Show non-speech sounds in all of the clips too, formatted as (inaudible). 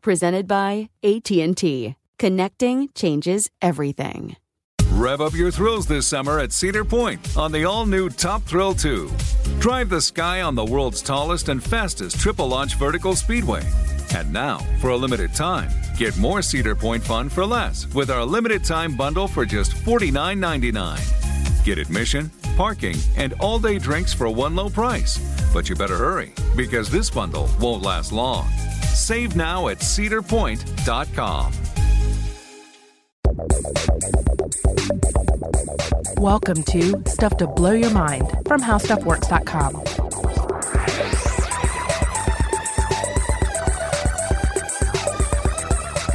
Presented by AT&T. Connecting changes everything. Rev up your thrills this summer at Cedar Point on the all-new Top Thrill 2. Drive the sky on the world's tallest and fastest triple launch vertical speedway. And now, for a limited time, get more Cedar Point fun for less with our limited time bundle for just $49.99. Get admission, parking, and all day drinks for one low price. But you better hurry because this bundle won't last long. Save now at cedarpoint.com. Welcome to Stuff to Blow Your Mind from HowStuffWorks.com.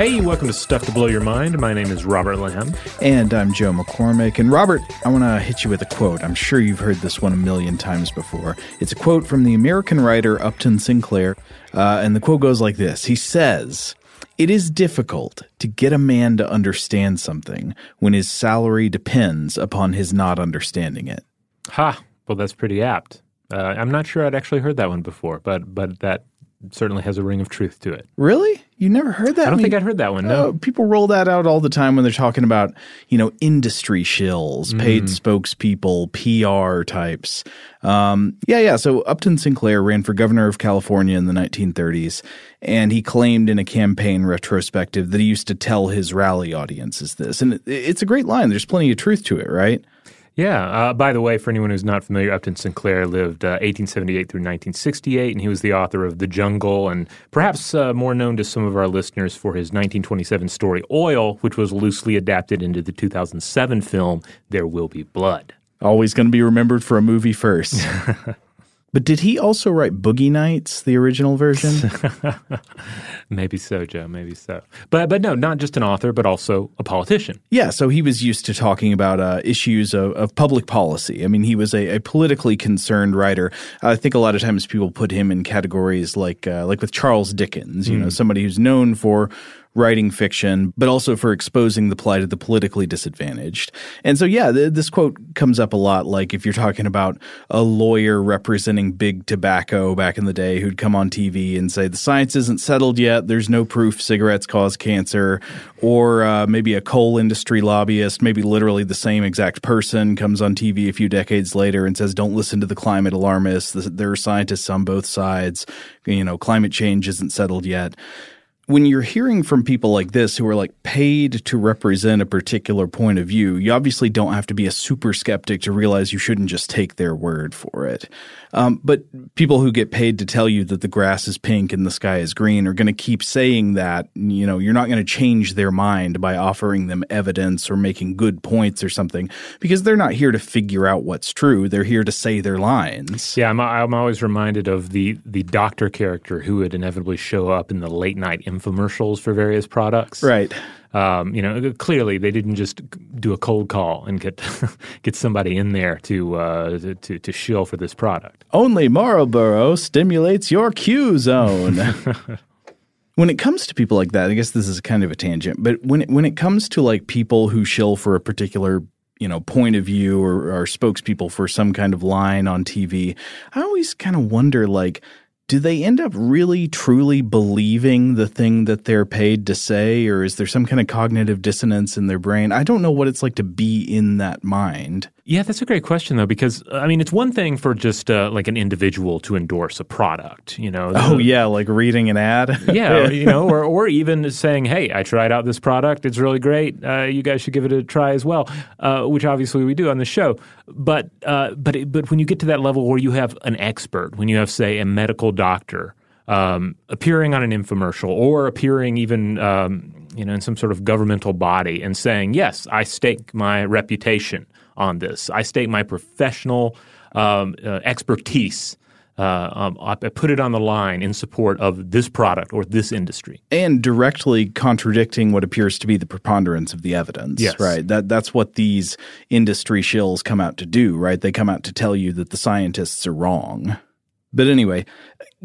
Hey, welcome to Stuff to Blow Your Mind. My name is Robert Lamb. And I'm Joe McCormick. And Robert, I want to hit you with a quote. I'm sure you've heard this one a million times before. It's a quote from the American writer Upton Sinclair. Uh, and the quote goes like this He says, It is difficult to get a man to understand something when his salary depends upon his not understanding it. Ha! Well, that's pretty apt. Uh, I'm not sure I'd actually heard that one before, but but that certainly has a ring of truth to it. Really? You never heard that? I don't think I'd heard that one. No, uh, people roll that out all the time when they're talking about you know industry shills, paid Mm. spokespeople, PR types. Um, yeah, yeah. So Upton Sinclair ran for governor of California in the 1930s, and he claimed in a campaign retrospective that he used to tell his rally audiences this, and it, it's a great line. There's plenty of truth to it, right? Yeah. Uh, by the way, for anyone who's not familiar, Upton Sinclair lived uh, 1878 through 1968, and he was the author of The Jungle, and perhaps uh, more known to some of our listeners for his 1927 story Oil, which was loosely adapted into the 2007 film There Will Be Blood. Always going to be remembered for a movie first. (laughs) but did he also write Boogie Nights, the original version? (laughs) Maybe so, Joe. Maybe so. But but no, not just an author, but also a politician. Yeah, so he was used to talking about uh, issues of, of public policy. I mean, he was a, a politically concerned writer. I think a lot of times people put him in categories like uh, like with Charles Dickens, you know, somebody who's known for writing fiction, but also for exposing the plight of the politically disadvantaged. And so, yeah, th- this quote comes up a lot. Like if you're talking about a lawyer representing big tobacco back in the day who'd come on TV and say, the science isn't settled yet, there's no proof cigarettes cause cancer, or uh, maybe a coal industry lobbyist, maybe literally the same exact person, comes on TV a few decades later and says, don't listen to the climate alarmists. There are scientists on both sides. You know, climate change isn't settled yet when you're hearing from people like this who are like paid to represent a particular point of view, you obviously don't have to be a super skeptic to realize you shouldn't just take their word for it. Um, but people who get paid to tell you that the grass is pink and the sky is green are going to keep saying that. You know, you're not going to change their mind by offering them evidence or making good points or something because they're not here to figure out what's true. They're here to say their lines. Yeah, I'm, I'm always reminded of the the doctor character who would inevitably show up in the late night infomercials for various products. Right. Um, you know, clearly they didn't just do a cold call and get (laughs) get somebody in there to uh, to to shill for this product. Only Marlboro stimulates your Q zone. (laughs) when it comes to people like that, I guess this is kind of a tangent, but when it, when it comes to like people who shill for a particular you know point of view or, or spokespeople for some kind of line on TV, I always kind of wonder like do they end up really truly believing the thing that they're paid to say or is there some kind of cognitive dissonance in their brain? I don't know what it's like to be in that mind yeah, that's a great question though, because I mean, it's one thing for just uh, like an individual to endorse a product, you know. Oh yeah, like reading an ad. (laughs) yeah, you know, or (laughs) or even saying, "Hey, I tried out this product; it's really great. Uh, you guys should give it a try as well," uh, which obviously we do on the show. But uh, but it, but when you get to that level where you have an expert, when you have, say, a medical doctor um, appearing on an infomercial or appearing even um, you know in some sort of governmental body and saying, "Yes, I stake my reputation." On this. I stake my professional um, uh, expertise. Uh, um, I put it on the line in support of this product or this industry, and directly contradicting what appears to be the preponderance of the evidence. Yes. right. That that's what these industry shills come out to do. Right. They come out to tell you that the scientists are wrong. But anyway,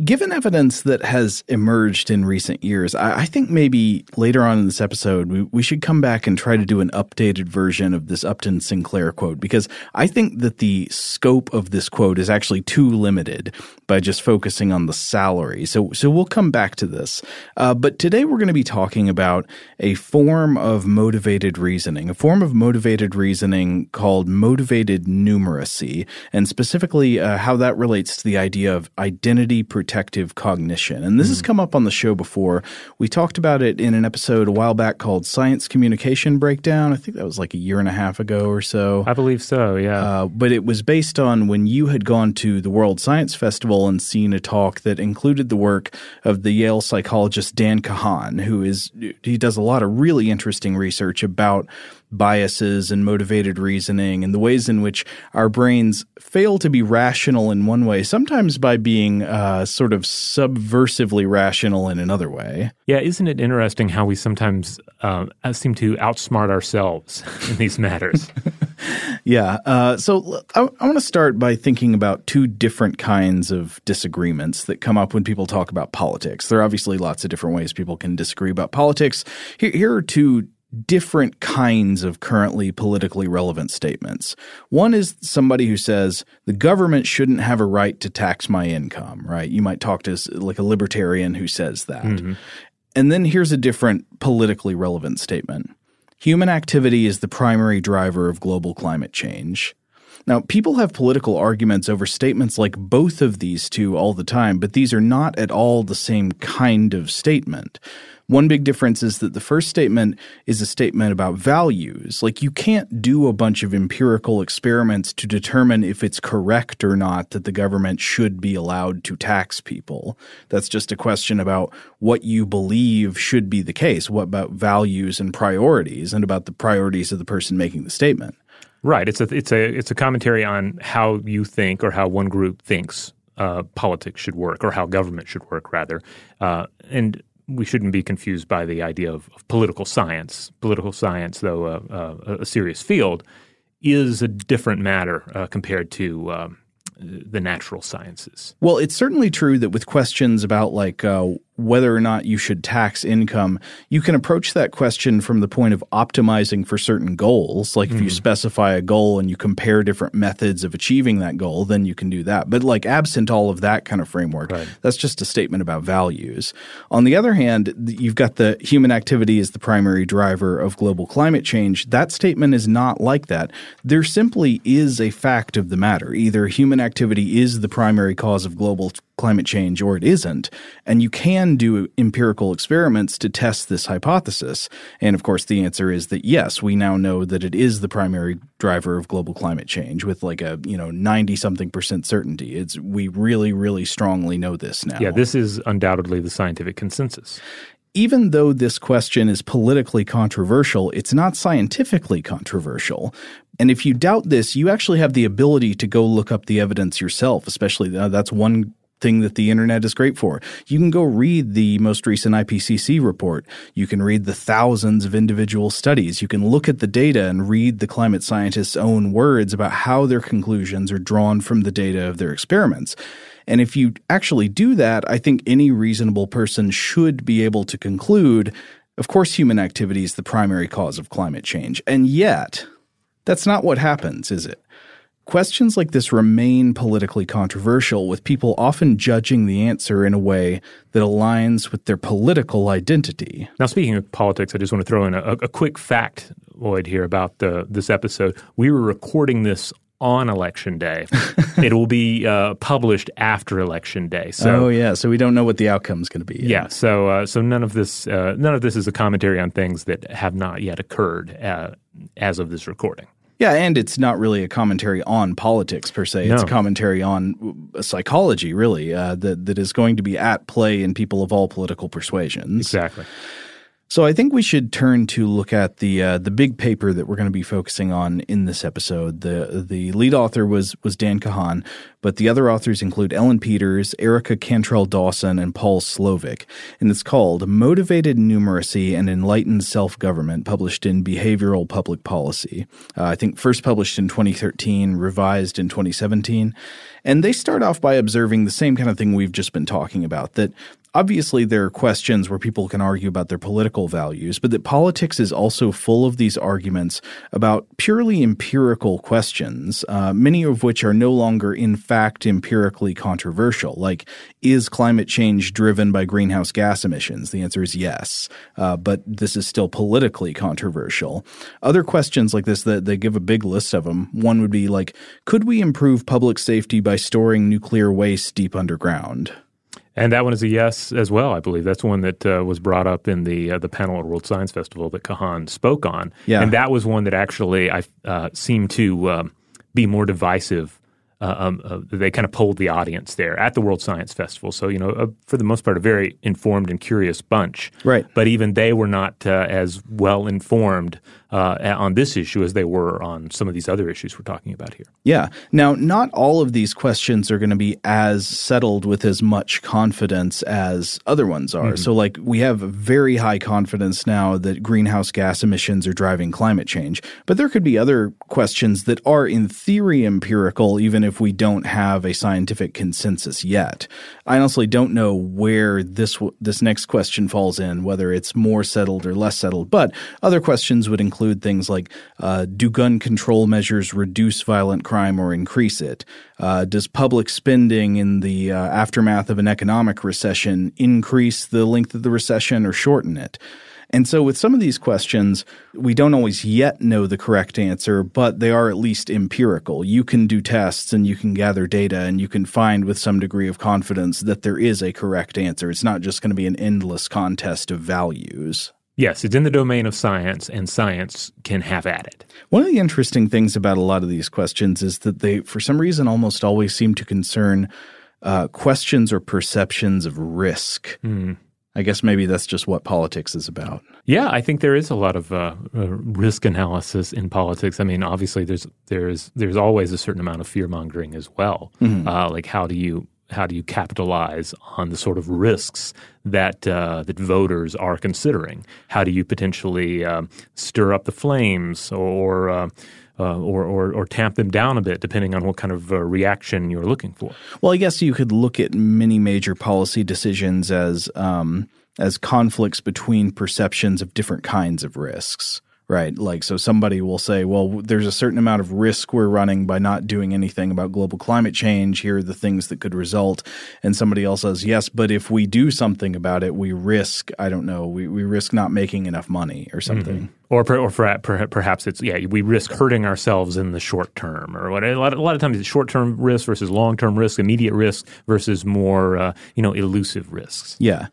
given evidence that has emerged in recent years, I, I, think maybe later on in this episode, we, we should come back and try to do an updated version of this Upton Sinclair quote because I think that the scope of this quote is actually too limited by just focusing on the salary. So, so we'll come back to this. Uh, but today we're going to be talking about a form of motivated reasoning, a form of motivated reasoning called motivated numeracy, and specifically uh, how that relates to the idea of identity protective cognition. And this mm. has come up on the show before. We talked about it in an episode a while back called Science Communication Breakdown. I think that was like a year and a half ago or so. I believe so, yeah. Uh, but it was based on when you had gone to the World Science Festival and seen a talk that included the work of the Yale psychologist Dan Kahan, who is he does a lot of really interesting research about biases and motivated reasoning and the ways in which our brains fail to be rational in one way, sometimes by being uh, sort of subversively rational in another way. Yeah, isn't it interesting how we sometimes uh, seem to outsmart ourselves in these matters? (laughs) yeah. Uh, so I, I want to start by thinking about two different kinds of disagreements that come up when people talk about politics. There are obviously lots of different ways people can disagree about politics. Here, here are two different kinds of currently politically relevant statements. One is somebody who says the government shouldn't have a right to tax my income, right? You might talk to like a libertarian who says that. Mm-hmm. And then here's a different politically relevant statement. Human activity is the primary driver of global climate change. Now, people have political arguments over statements like both of these two all the time, but these are not at all the same kind of statement. One big difference is that the first statement is a statement about values. Like you can't do a bunch of empirical experiments to determine if it's correct or not that the government should be allowed to tax people. That's just a question about what you believe should be the case. What about values and priorities and about the priorities of the person making the statement? Right. It's a it's a it's a commentary on how you think or how one group thinks uh, politics should work or how government should work, rather. Uh, and we shouldn't be confused by the idea of, of political science. Political science, though uh, uh, a serious field, is a different matter uh, compared to um, the natural sciences. Well, it's certainly true that with questions about like uh, whether or not you should tax income, you can approach that question from the point of optimizing for certain goals. Like if mm. you specify a goal and you compare different methods of achieving that goal, then you can do that. But like absent all of that kind of framework, right. that's just a statement about values. On the other hand, you've got the human activity is the primary driver of global climate change. That statement is not like that. There simply is a fact of the matter. Either human activity is the primary cause of global climate change or it isn't. And you can do empirical experiments to test this hypothesis. And of course, the answer is that yes, we now know that it is the primary driver of global climate change with like a, you know, 90 something percent certainty. It's we really really strongly know this now. Yeah, this is undoubtedly the scientific consensus even though this question is politically controversial, it's not scientifically controversial. And if you doubt this, you actually have the ability to go look up the evidence yourself, especially uh, that's one thing that the internet is great for. You can go read the most recent IPCC report. You can read the thousands of individual studies. You can look at the data and read the climate scientists' own words about how their conclusions are drawn from the data of their experiments. And if you actually do that, I think any reasonable person should be able to conclude of course, human activity is the primary cause of climate change. And yet, that's not what happens, is it? Questions like this remain politically controversial, with people often judging the answer in a way that aligns with their political identity. Now, speaking of politics, I just want to throw in a, a quick fact, Lloyd, here about the, this episode. We were recording this on election day. (laughs) it will be uh, published after election day. So, oh yeah, so we don't know what the outcome is going to be. Yet. Yeah, so uh, so none of this uh, none of this is a commentary on things that have not yet occurred uh, as of this recording. Yeah, and it's not really a commentary on politics per se. It's a commentary on uh, psychology, really, uh, that that is going to be at play in people of all political persuasions. Exactly. So I think we should turn to look at the uh, the big paper that we're going to be focusing on in this episode. the The lead author was was Dan Kahan, but the other authors include Ellen Peters, Erica Cantrell Dawson, and Paul Slovic, and it's called "Motivated Numeracy and Enlightened Self Government," published in Behavioral Public Policy. Uh, I think first published in 2013, revised in 2017. And they start off by observing the same kind of thing we've just been talking about that obviously there are questions where people can argue about their political values, but that politics is also full of these arguments about purely empirical questions, uh, many of which are no longer in fact empirically controversial. Like, is climate change driven by greenhouse gas emissions? The answer is yes, uh, but this is still politically controversial. Other questions like this that they give a big list of them. One would be like, could we improve public safety by storing nuclear waste deep underground? And that one is a yes as well, I believe. That's one that uh, was brought up in the uh, the panel at World Science Festival that Kahan spoke on. Yeah. And that was one that actually I uh, seemed to um, be more divisive. Uh, um, uh, they kind of polled the audience there at the World Science Festival. So, you know, uh, for the most part, a very informed and curious bunch. Right. But even they were not as well informed uh, on this issue as they were on some of these other issues we're talking about here. Yeah. Now, not all of these questions are going to be as settled with as much confidence as other ones are. Mm-hmm. So, like, we have very high confidence now that greenhouse gas emissions are driving climate change, but there could be other questions that are, in theory, empirical, even if we don't have a scientific consensus yet. I honestly don't know where this this next question falls in, whether it's more settled or less settled. But other questions would include things like: uh, Do gun control measures reduce violent crime or increase it? Uh, does public spending in the uh, aftermath of an economic recession increase the length of the recession or shorten it? And so, with some of these questions, we don't always yet know the correct answer, but they are at least empirical. You can do tests and you can gather data and you can find with some degree of confidence that there is a correct answer. It's not just going to be an endless contest of values. Yes, it's in the domain of science, and science can have at it. One of the interesting things about a lot of these questions is that they, for some reason, almost always seem to concern uh, questions or perceptions of risk. Mm. I guess maybe that's just what politics is about. Yeah, I think there is a lot of uh, uh, risk analysis in politics. I mean, obviously, there's there's there's always a certain amount of fear mongering as well. Mm-hmm. Uh, like, how do you how do you capitalize on the sort of risks that uh, that voters are considering? How do you potentially um, stir up the flames or uh, uh, or, or, or tamp them down a bit, depending on what kind of uh, reaction you're looking for. Well, I guess you could look at many major policy decisions as um, as conflicts between perceptions of different kinds of risks right? Like, so somebody will say, well, there's a certain amount of risk we're running by not doing anything about global climate change. Here are the things that could result. And somebody else says, yes, but if we do something about it, we risk, I don't know, we, we risk not making enough money or something. Mm-hmm. Or, per, or per, perhaps it's yeah we risk hurting ourselves in the short term or what a lot, a lot of times it's short term risk versus long term risk immediate risk versus more uh, you know elusive risks yeah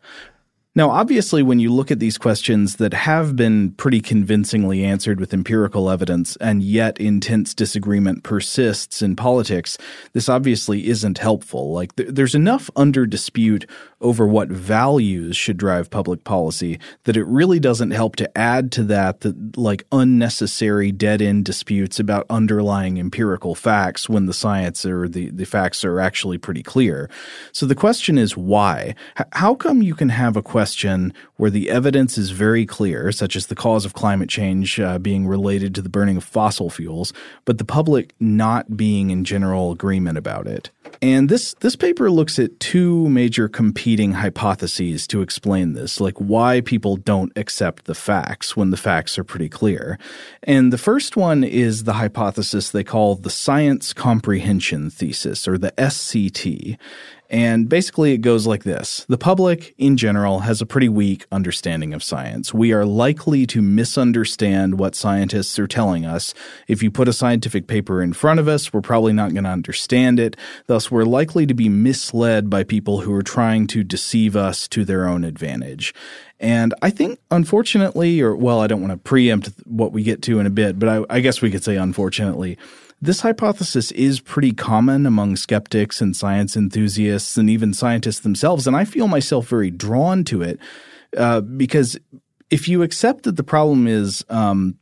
Now, obviously, when you look at these questions that have been pretty convincingly answered with empirical evidence, and yet intense disagreement persists in politics, this obviously isn't helpful. Like, th- there's enough under dispute over what values should drive public policy that it really doesn't help to add to that the like unnecessary dead end disputes about underlying empirical facts when the science or the, the facts are actually pretty clear. So the question is why? H- how come you can have a question where the evidence is very clear, such as the cause of climate change uh, being related to the burning of fossil fuels, but the public not being in general agreement about it? And this this paper looks at two major competing hypotheses to explain this, like why people don't accept the facts when the facts are pretty clear. And the first one is the hypothesis they call the science comprehension thesis or the SCT. And basically, it goes like this The public, in general, has a pretty weak understanding of science. We are likely to misunderstand what scientists are telling us. If you put a scientific paper in front of us, we're probably not going to understand it. Thus, we're likely to be misled by people who are trying to deceive us to their own advantage. And I think, unfortunately, or well, I don't want to preempt what we get to in a bit, but I, I guess we could say unfortunately, this hypothesis is pretty common among skeptics and science enthusiasts and even scientists themselves. And I feel myself very drawn to it uh, because if you accept that the problem is um,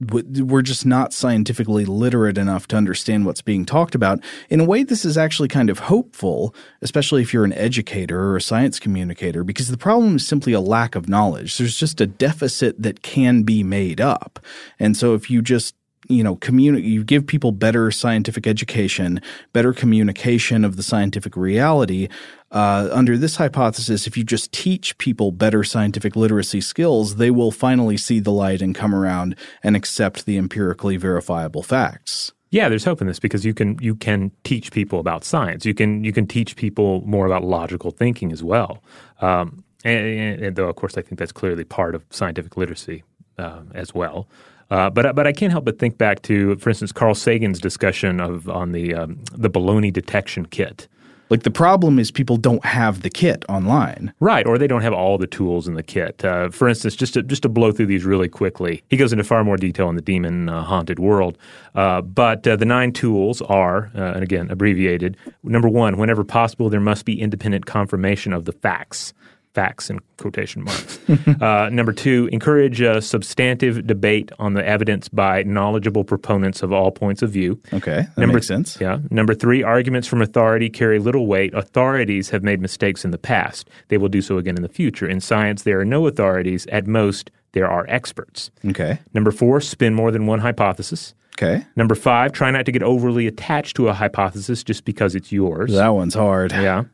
we're just not scientifically literate enough to understand what's being talked about. In a way, this is actually kind of hopeful, especially if you're an educator or a science communicator, because the problem is simply a lack of knowledge. There's just a deficit that can be made up. And so if you just you know, communi- you give people better scientific education, better communication of the scientific reality. Uh, under this hypothesis, if you just teach people better scientific literacy skills, they will finally see the light and come around and accept the empirically verifiable facts. Yeah, there's hope in this because you can you can teach people about science. You can you can teach people more about logical thinking as well. Um, and, and, though, of course, I think that's clearly part of scientific literacy uh, as well. Uh, but but I can't help but think back to, for instance, Carl Sagan's discussion of on the um, the baloney detection kit. Like the problem is people don't have the kit online, right? Or they don't have all the tools in the kit. Uh, for instance, just to, just to blow through these really quickly, he goes into far more detail in the demon uh, haunted world. Uh, but uh, the nine tools are, uh, and again abbreviated. Number one, whenever possible, there must be independent confirmation of the facts facts in quotation marks. (laughs) uh, number two, encourage a substantive debate on the evidence by knowledgeable proponents of all points of view. Okay, that number, makes sense. Yeah. Number three, arguments from authority carry little weight. Authorities have made mistakes in the past. They will do so again in the future. In science, there are no authorities. At most, there are experts. Okay. Number four, spin more than one hypothesis. Okay. Number five, try not to get overly attached to a hypothesis just because it's yours. That one's hard. Yeah.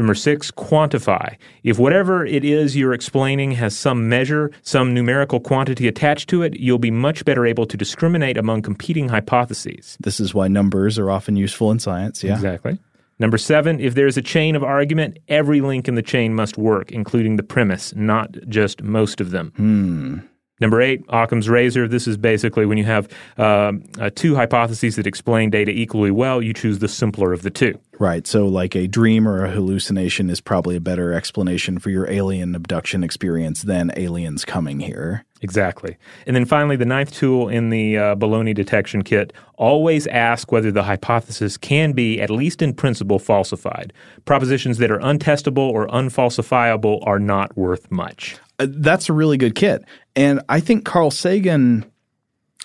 Number six, quantify. If whatever it is you're explaining has some measure, some numerical quantity attached to it, you'll be much better able to discriminate among competing hypotheses. This is why numbers are often useful in science. Yeah. Exactly. Number seven, if there's a chain of argument, every link in the chain must work, including the premise, not just most of them. Hmm. Number eight, Occam's razor. This is basically when you have uh, uh, two hypotheses that explain data equally well, you choose the simpler of the two. Right. So, like a dream or a hallucination is probably a better explanation for your alien abduction experience than aliens coming here. Exactly. And then finally, the ninth tool in the uh, baloney detection kit always ask whether the hypothesis can be, at least in principle, falsified. Propositions that are untestable or unfalsifiable are not worth much. Uh, that's a really good kit. And I think Carl Sagan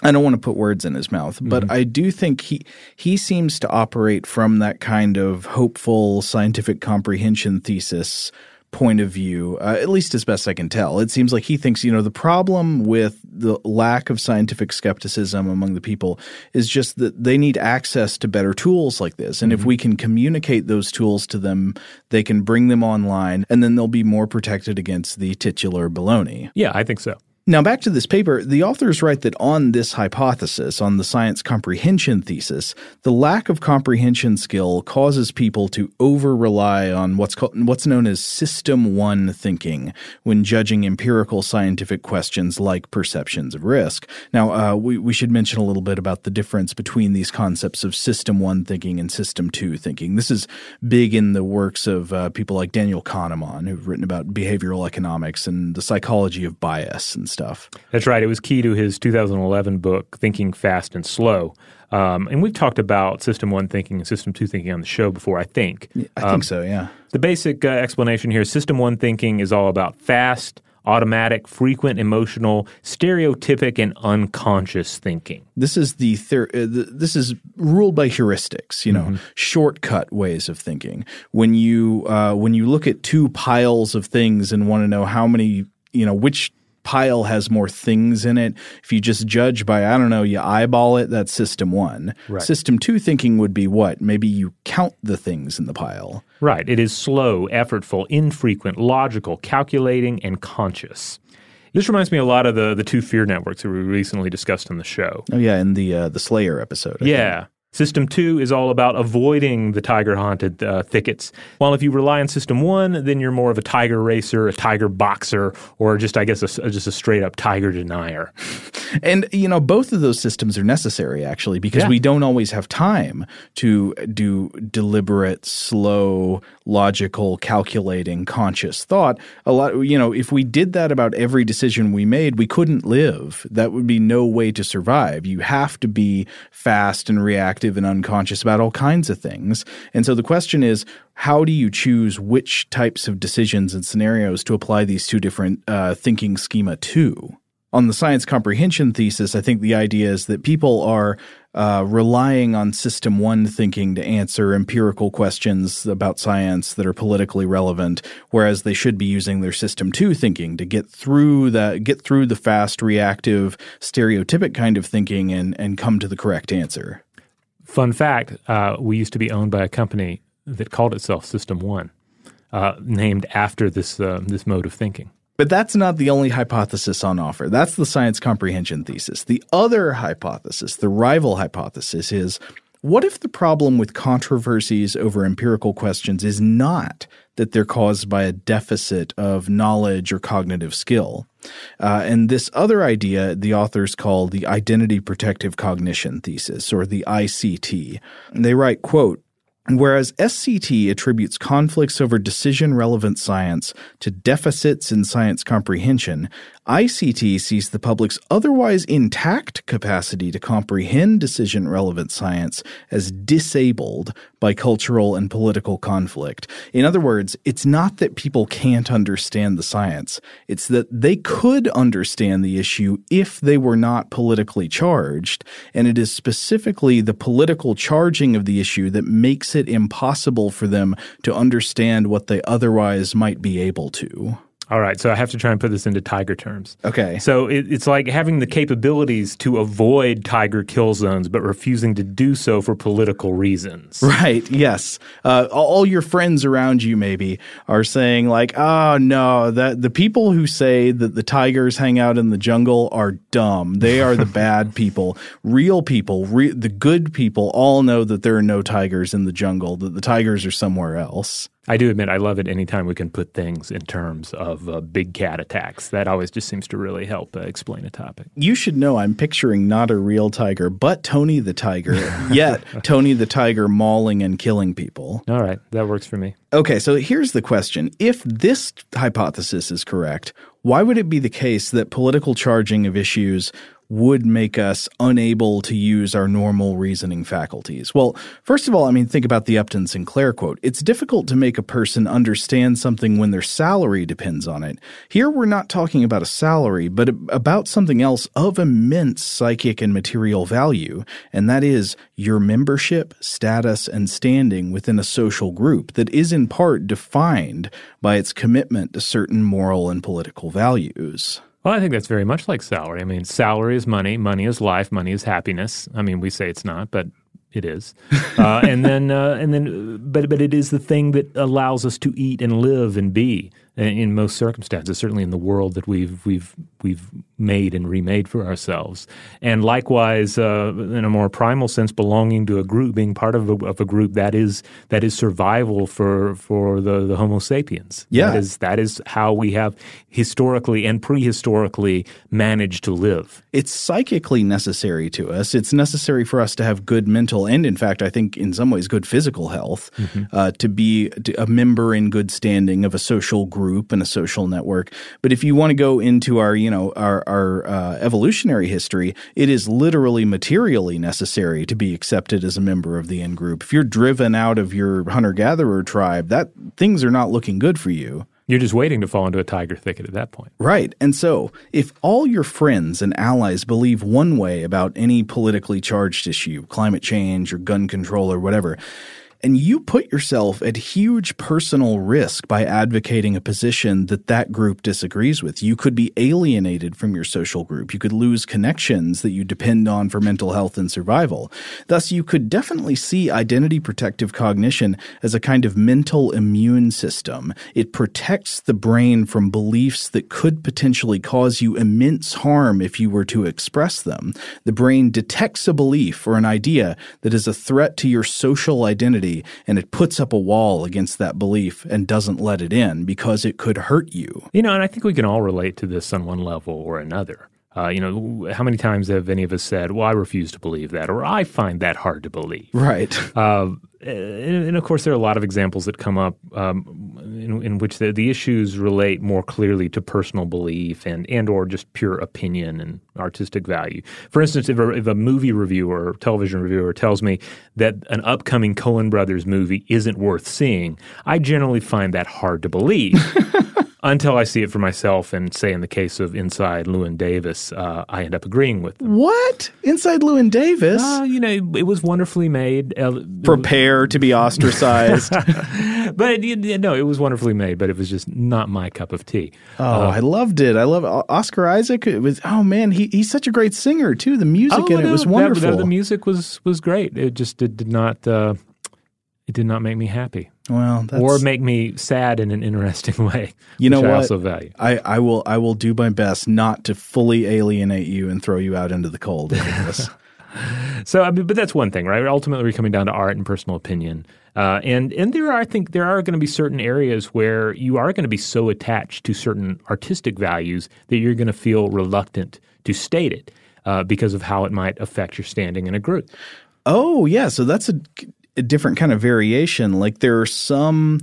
I don't want to put words in his mouth, but mm-hmm. I do think he he seems to operate from that kind of hopeful scientific comprehension thesis point of view, uh, at least as best I can tell. It seems like he thinks, you know, the problem with the lack of scientific skepticism among the people is just that they need access to better tools like this. And mm-hmm. if we can communicate those tools to them, they can bring them online and then they'll be more protected against the titular baloney. Yeah, I think so. Now, back to this paper, the authors write that on this hypothesis, on the science comprehension thesis, the lack of comprehension skill causes people to over rely on what's called what's known as system one thinking when judging empirical scientific questions like perceptions of risk. Now, uh, we, we should mention a little bit about the difference between these concepts of system one thinking and system two thinking. This is big in the works of uh, people like Daniel Kahneman, who've written about behavioral economics and the psychology of bias and stuff. That's right. It was key to his 2011 book, Thinking Fast and Slow. Um, and we've talked about System 1 thinking and System 2 thinking on the show before, I think. I think um, so, yeah. The basic uh, explanation here System 1 thinking is all about fast, automatic, frequent, emotional, stereotypic, and unconscious thinking. This is the, thir- uh, the this is ruled by heuristics, you know, mm-hmm. shortcut ways of thinking. When you uh, when you look at two piles of things and want to know how many, you know, which pile has more things in it. If you just judge by, I don't know, you eyeball it, that's system one. Right. System two thinking would be what? Maybe you count the things in the pile. Right. It is slow, effortful, infrequent, logical, calculating, and conscious. This reminds me a lot of the the two fear networks that we recently discussed on the show. Oh yeah, in the uh, the Slayer episode. I yeah, think. System 2 is all about avoiding the tiger haunted uh, thickets. While if you rely on System 1, then you're more of a tiger racer, a tiger boxer, or just, I guess, a, just a straight up tiger denier. (laughs) And, you know, both of those systems are necessary, actually, because yeah. we don't always have time to do deliberate, slow, logical, calculating, conscious thought. A lot, you know, if we did that about every decision we made, we couldn't live. That would be no way to survive. You have to be fast and reactive active and unconscious about all kinds of things. And so the question is, how do you choose which types of decisions and scenarios to apply these two different uh, thinking schema to? On the science comprehension thesis, I think the idea is that people are uh, relying on system one thinking to answer empirical questions about science that are politically relevant, whereas they should be using their system two thinking to get through the get through the fast, reactive, stereotypic kind of thinking and and come to the correct answer. Fun fact: uh, we used to be owned by a company that called itself System One, uh, named after this uh, this mode of thinking. But that's not the only hypothesis on offer. That's the science comprehension thesis. The other hypothesis, the rival hypothesis, is what if the problem with controversies over empirical questions is not that they're caused by a deficit of knowledge or cognitive skill? Uh, and this other idea, the authors call the identity protective cognition thesis, or the ICT. And they write, quote, Whereas SCT attributes conflicts over decision relevant science to deficits in science comprehension, ICT sees the public's otherwise intact capacity to comprehend decision relevant science as disabled by cultural and political conflict. In other words, it's not that people can't understand the science, it's that they could understand the issue if they were not politically charged, and it is specifically the political charging of the issue that makes it impossible for them to understand what they otherwise might be able to. All right, so I have to try and put this into tiger terms. Okay. So it, it's like having the capabilities to avoid tiger kill zones, but refusing to do so for political reasons. Right. Yes. Uh, all your friends around you maybe are saying like, "Oh no, that the people who say that the tigers hang out in the jungle are dumb. They are the (laughs) bad people. Real people, re- the good people, all know that there are no tigers in the jungle. That the tigers are somewhere else." I do admit I love it anytime we can put things in terms of uh, big cat attacks. That always just seems to really help uh, explain a topic. You should know I'm picturing not a real tiger, but Tony the tiger. (laughs) yet Tony the tiger mauling and killing people. All right, that works for me. Okay, so here's the question. If this hypothesis is correct, why would it be the case that political charging of issues would make us unable to use our normal reasoning faculties? Well, first of all, I mean, think about the Upton Sinclair quote. It's difficult to make a person understand something when their salary depends on it. Here, we're not talking about a salary, but about something else of immense psychic and material value, and that is your membership, status, and standing within a social group that is in part defined by its commitment to certain moral and political values. Well, I think that's very much like salary. I mean, salary is money, money is life, money is happiness. I mean, we say it's not, but it is. (laughs) Uh, and then, uh, and then, but but it is the thing that allows us to eat and live and be. in most circumstances, certainly in the world that we've we've we've made and remade for ourselves. And likewise, uh, in a more primal sense, belonging to a group, being part of a, of a group that is that is survival for for the, the Homo sapiens. Yeah, that is that is how we have historically and prehistorically managed to live. It's psychically necessary to us. It's necessary for us to have good mental and, in fact, I think in some ways, good physical health, mm-hmm. uh, to be a member in good standing of a social group and a social network. But if you want to go into our, you know, our, our uh, evolutionary history, it is literally materially necessary to be accepted as a member of the in group. If you're driven out of your hunter gatherer tribe, that things are not looking good for you. You're just waiting to fall into a tiger thicket at that point. Right. And so, if all your friends and allies believe one way about any politically charged issue, climate change or gun control or whatever, and you put yourself at huge personal risk by advocating a position that that group disagrees with. You could be alienated from your social group. You could lose connections that you depend on for mental health and survival. Thus, you could definitely see identity protective cognition as a kind of mental immune system. It protects the brain from beliefs that could potentially cause you immense harm if you were to express them. The brain detects a belief or an idea that is a threat to your social identity and it puts up a wall against that belief and doesn't let it in because it could hurt you. You know, and I think we can all relate to this on one level or another. Uh, you know, how many times have any of us said, "Well, I refuse to believe that," or "I find that hard to believe"? Right. Uh, (laughs) and, and, of course, there are a lot of examples that come up um, in, in, which the, the, issues relate more clearly to personal belief and and or just pure opinion and artistic value. For instance, if a, if a movie reviewer or television reviewer tells me that an upcoming Coen Brothers movie isn't worth seeing, I generally find that hard to believe. (laughs) until I see it for myself. And say in the case of Inside Llewyn Davis, uh, I end up agreeing with them. What? Inside Llewyn Davis? Uh, you know, it, was wonderfully made. Prepare to be ostracized. (laughs) but you no, it was wonderfully made, but it was just not my cup of tea. Oh, uh, I loved it. I love Oscar Isaac. It was oh man, he, he's such a great singer too. The music oh, in no, it was wonderful. That, the music was was great. It just did, did not uh, it did not make me happy. Well, or make me sad in an interesting way. (laughs) You know what? I also value. I, I will I will do my best not to fully alienate you and throw you out into the cold. (laughs) so, I mean, but that's one thing, right? Ultimately, we're coming down to art and personal opinion, uh, and and there are I think there are going to be certain areas where you are going to be so attached to certain artistic values that you're going to feel reluctant to state it uh, because of how it might affect your standing in a group. Oh yeah, so that's a a different kind of variation. Like there are some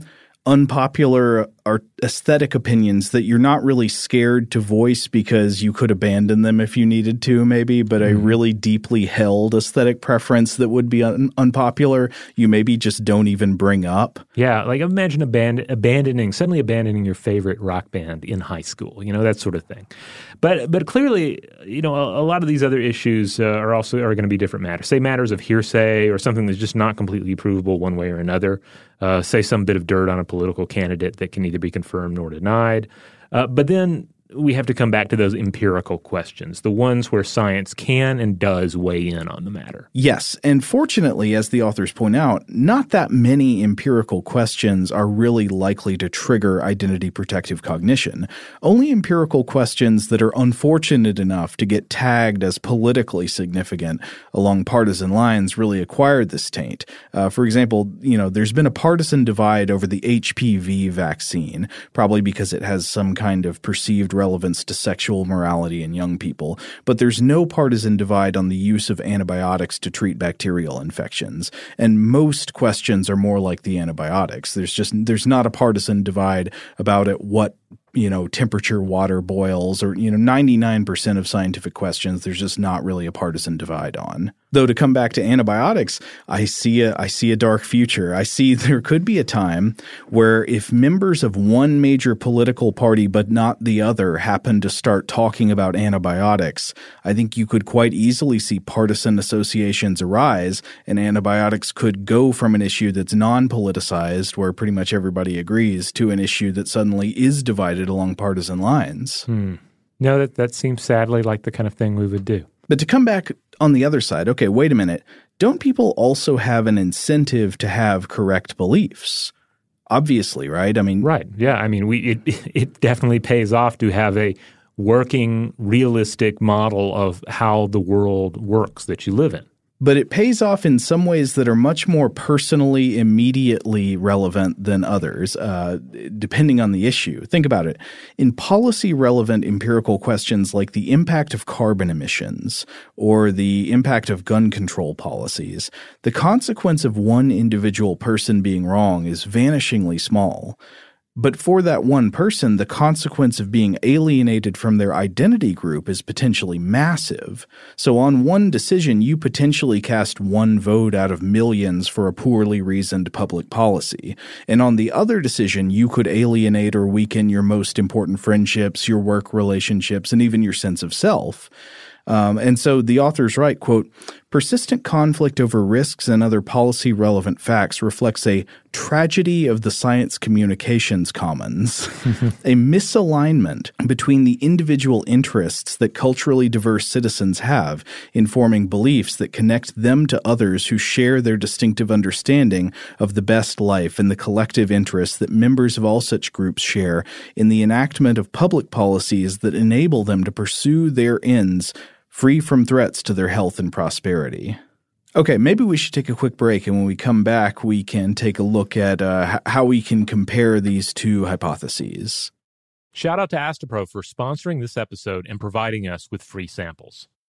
unpopular art aesthetic opinions that you're not really scared to voice because you could abandon them if you needed to maybe but mm-hmm. a really deeply held aesthetic preference that would be un- unpopular you maybe just don't even bring up. Yeah like imagine aband- abandoning suddenly abandoning your favorite rock band in high school you know that sort of thing. But but clearly you know a, a lot of these other issues uh, are also are going to be different matters. Say matters of hearsay or something that's just not completely provable one way or another. Uh, say some bit of dirt on a political candidate that can neither be confirmed nor denied. Uh, but then we have to come back to those empirical questions, the ones where science can and does weigh in on the matter. Yes, and fortunately, as the authors point out, not that many empirical questions are really likely to trigger identity protective cognition. Only empirical questions that are unfortunate enough to get tagged as politically significant along partisan lines really acquired this taint. Uh, for example, you know, there's been a partisan divide over the HPV vaccine, probably because it has some kind of perceived relevance to sexual morality in young people, but there's no partisan divide on the use of antibiotics to treat bacterial infections. And most questions are more like the antibiotics. There's just there's not a partisan divide about it what you know, temperature water boils or, you know, 99% of scientific questions, there's just not really a partisan divide on. Though to come back to antibiotics, I see a I see a dark future. I see (laughs) there could be a time where if members of one major political party but not the other happen to start talking about antibiotics, I think you could quite easily see partisan associations arise and antibiotics could go from an issue that's non-politicized where pretty much everybody agrees to an issue that suddenly is divided along partisan lines. Hmm. No, that that seems sadly like the kind of thing we would do. But to come back on the other side, okay, wait a minute. Don't people also have an incentive to have correct beliefs? obviously, right? I mean, right? Yeah, I mean, we it (laughs) it definitely pays off to have a working, realistic model of how the world works that you live in but it pays off in some ways that are much more personally, immediately relevant than others, uh, depending on the issue. Think about it. In policy relevant empirical questions like the impact of carbon emissions or the impact of gun control policies, the consequence of one individual person being wrong is vanishingly small. But for that one person, the consequence of being alienated from their identity group is potentially massive. So, on one decision, you potentially cast one vote out of millions for a poorly reasoned public policy. And on the other decision, you could alienate or weaken your most important friendships, your work relationships, and even your sense of self. Um, and so the author's write, quote, persistent conflict over risks and other policy relevant facts reflects a tragedy of the science communications commons, (laughs) a misalignment between the individual interests that culturally diverse citizens have in forming beliefs that connect them to others who share their distinctive understanding of the best life and the collective interests that members of all such groups share in the enactment of public policies that enable them to pursue their ends free from threats to their health and prosperity. Okay, maybe we should take a quick break, and when we come back, we can take a look at uh, how we can compare these two hypotheses. Shout out to Astepro for sponsoring this episode and providing us with free samples.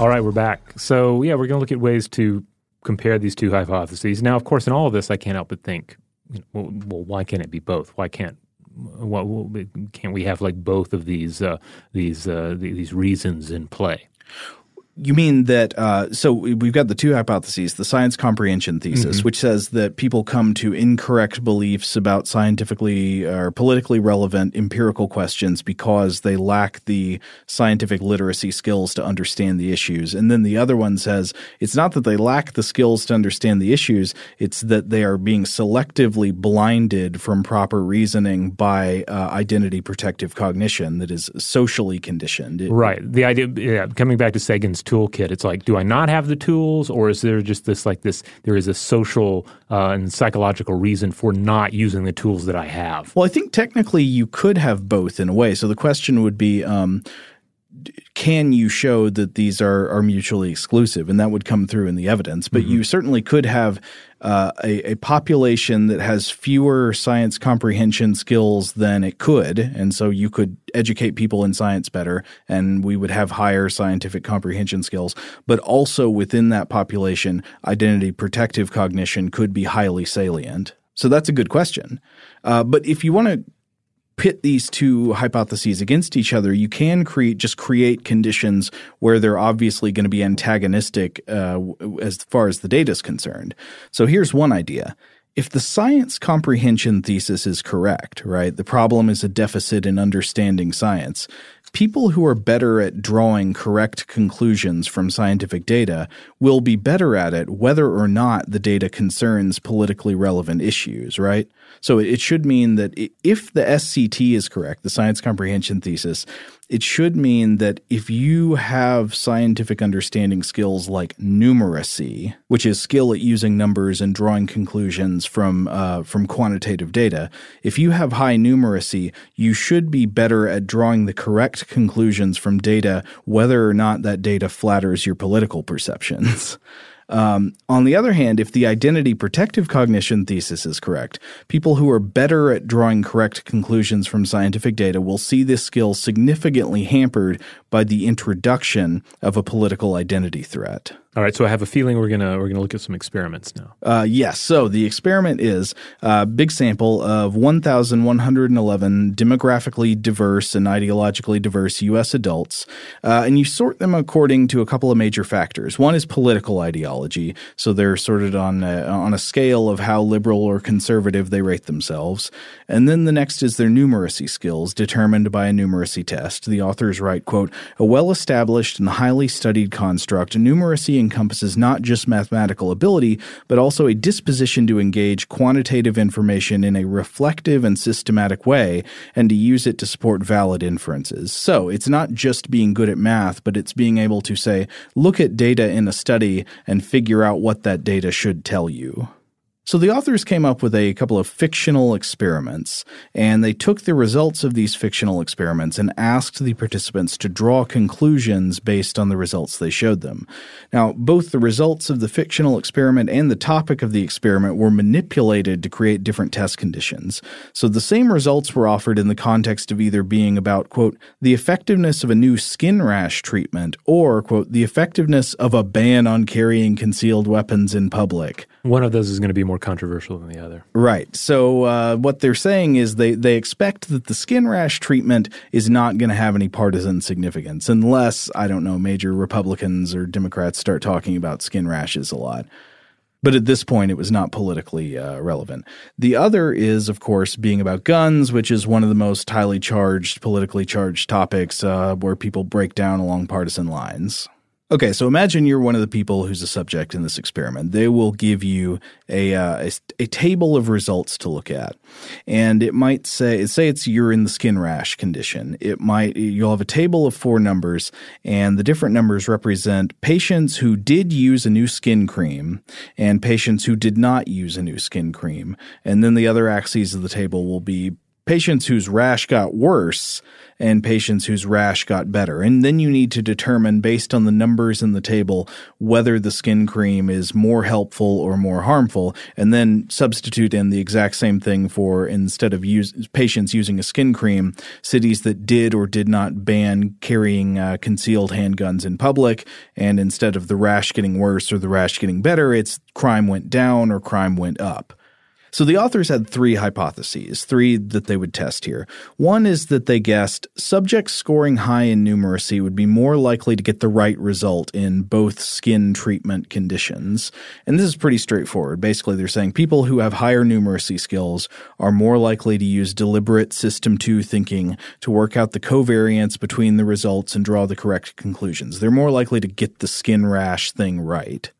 All right, we're back. So, yeah, we're going to look at ways to compare these two hypotheses. Now, of course, in all of this, I can't help but think, well, well why can't it be both? Why can't why, can't we have like both of these uh, these uh, these reasons in play? You mean that? Uh, so we've got the two hypotheses: the science comprehension thesis, mm-hmm. which says that people come to incorrect beliefs about scientifically or politically relevant empirical questions because they lack the scientific literacy skills to understand the issues. And then the other one says it's not that they lack the skills to understand the issues; it's that they are being selectively blinded from proper reasoning by uh, identity protective cognition that is socially conditioned. It, right. The idea, yeah, coming back to Sagan's toolkit. It's like, do I not have the tools, or is there just this like this? There is a social uh, and psychological reason for not using the tools that I have. Well, I think technically you could have both in a way. So the question would be. Um, can you show that these are, are mutually exclusive? And that would come through in the evidence. But mm-hmm. you certainly could have uh, a, a, population that has fewer science comprehension skills than it could. And so you could educate people in science better, and we would have higher scientific comprehension skills. But also within that population, identity protective cognition could be highly salient. So that's a good question. Uh, but if you want to pit these two hypotheses against each other, you can create just create conditions where they're obviously going to be antagonistic uh, as far as the data is concerned. So here's one idea. If the science comprehension thesis is correct, right, the problem is a deficit in understanding science. People who are better at drawing correct conclusions from scientific data will be better at it whether or not the data concerns politically relevant issues, right? So it should mean that if the SCT is correct, the science comprehension thesis, it should mean that if you have scientific understanding skills like numeracy, which is skill at using numbers and drawing conclusions from uh, from quantitative data, if you have high numeracy, you should be better at drawing the correct conclusions from data, whether or not that data flatters your political perceptions. (laughs) Um, on the other hand, if the identity protective cognition thesis is correct, people who are better at drawing correct conclusions from scientific data will see this skill significantly hampered by the introduction of a political identity threat. All right, so I have a feeling we're gonna we're gonna look at some experiments now. Uh, yes. So the experiment is a big sample of 1,111 demographically diverse and ideologically diverse U.S. adults, uh, and you sort them according to a couple of major factors. One is political ideology, so they're sorted on a, on a scale of how liberal or conservative they rate themselves, and then the next is their numeracy skills, determined by a numeracy test. The authors write, "quote A well-established and highly studied construct, numeracy." Encompasses not just mathematical ability, but also a disposition to engage quantitative information in a reflective and systematic way and to use it to support valid inferences. So it's not just being good at math, but it's being able to say, look at data in a study and figure out what that data should tell you. So the authors came up with a couple of fictional experiments, and they took the results of these fictional experiments and asked the participants to draw conclusions based on the results they showed them. Now, both the results of the fictional experiment and the topic of the experiment were manipulated to create different test conditions. So the same results were offered in the context of either being about, quote, the effectiveness of a new skin rash treatment or, quote, the effectiveness of a ban on carrying concealed weapons in public One of those is going to be more controversial than the other. Right. So uh, what they're saying is they they expect that the skin rash treatment is not going to have any partisan significance unless I don't know major Republicans or Democrats start talking about skin rashes a lot. But at this point, it was not politically uh, relevant. The other is, of course, being about guns, which is one of the most highly charged, politically charged topics uh, where people break down along partisan lines. Okay, so imagine you're one of the people who's a subject in this experiment. They will give you a, uh, a, a table of results to look at, and it might say say it's you're in the skin rash condition. It might you'll have a table of four numbers, and the different numbers represent patients who did use a new skin cream and patients who did not use a new skin cream, and then the other axes of the table will be patients whose rash got worse and patients whose rash got better. And then you need to determine, based on the numbers in the table, whether the skin cream is more helpful or more harmful, and then substitute in the exact same thing for instead of use, patients using a skin cream, cities that did or did not ban carrying uh, concealed handguns in public. And instead of the rash getting worse or the rash getting better, it's crime went down or crime went up. So the authors had three hypotheses, three that they would test here. One is that they guessed subjects scoring high in numeracy would be more likely to get the right result in both skin treatment conditions. And this is pretty straightforward. Basically, they're saying people who have higher numeracy skills are more likely to use deliberate system 2 thinking to work out the covariance between the results and draw the correct conclusions. They're more likely to get the skin rash thing right.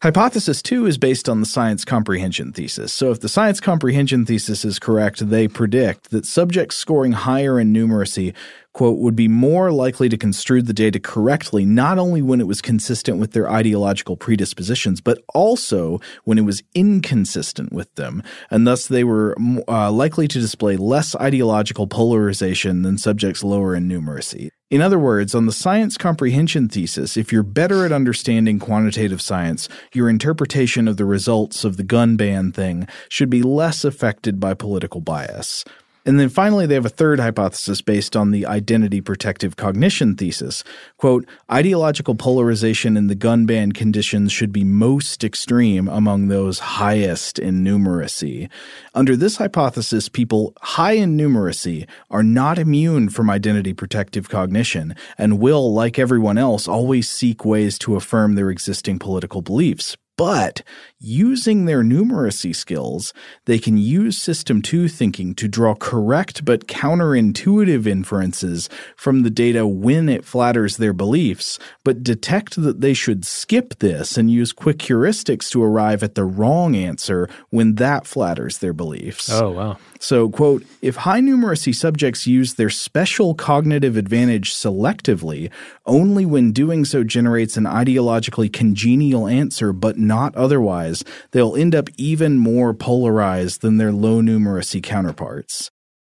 Hypothesis two is based on the science comprehension thesis. So, if the science comprehension thesis is correct, they predict that subjects scoring higher in numeracy quote, would be more likely to construe the data correctly, not only when it was consistent with their ideological predispositions, but also when it was inconsistent with them. And thus they were uh, likely to display less ideological polarization than subjects lower in numeracy. In other words, on the science comprehension thesis, if you're better at understanding quantitative science, your interpretation of the results of the gun ban thing should be less affected by political bias. And then finally, they have a third hypothesis based on the identity protective cognition thesis. Quote, ideological polarization in the gun ban conditions should be most extreme among those highest in numeracy. Under this hypothesis, people high in numeracy are not immune from identity protective cognition and will, like everyone else, always seek ways to affirm their existing political beliefs. But using their numeracy skills, they can use System 2 thinking to draw correct but counterintuitive inferences from the data when it flatters their beliefs, but detect that they should skip this and use quick heuristics to arrive at the wrong answer when that flatters their beliefs. Oh, wow. So, quote, if high numeracy subjects use their special cognitive advantage selectively, only when doing so generates an ideologically congenial answer, but not otherwise, they'll end up even more polarized than their low numeracy counterparts.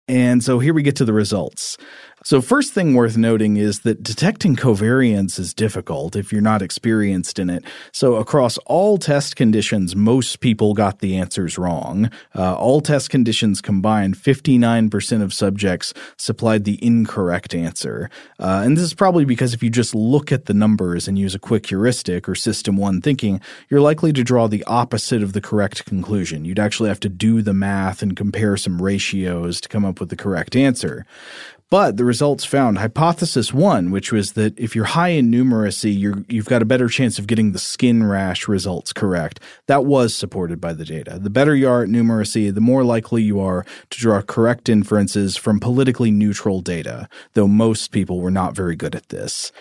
And so here we get to the results. So, first thing worth noting is that detecting covariance is difficult if you're not experienced in it. So, across all test conditions, most people got the answers wrong. Uh, all test conditions combined, 59% of subjects supplied the incorrect answer. Uh, and this is probably because if you just look at the numbers and use a quick heuristic or system one thinking, you're likely to draw the opposite of the correct conclusion. You'd actually have to do the math and compare some ratios to come up with the correct answer. But the results found hypothesis one, which was that if you're high in numeracy, you have got a better chance of getting the skin rash results correct. That was supported by the data. The better you are at numeracy, the more likely you are to draw correct inferences from politically neutral data, though most people were not very good at this.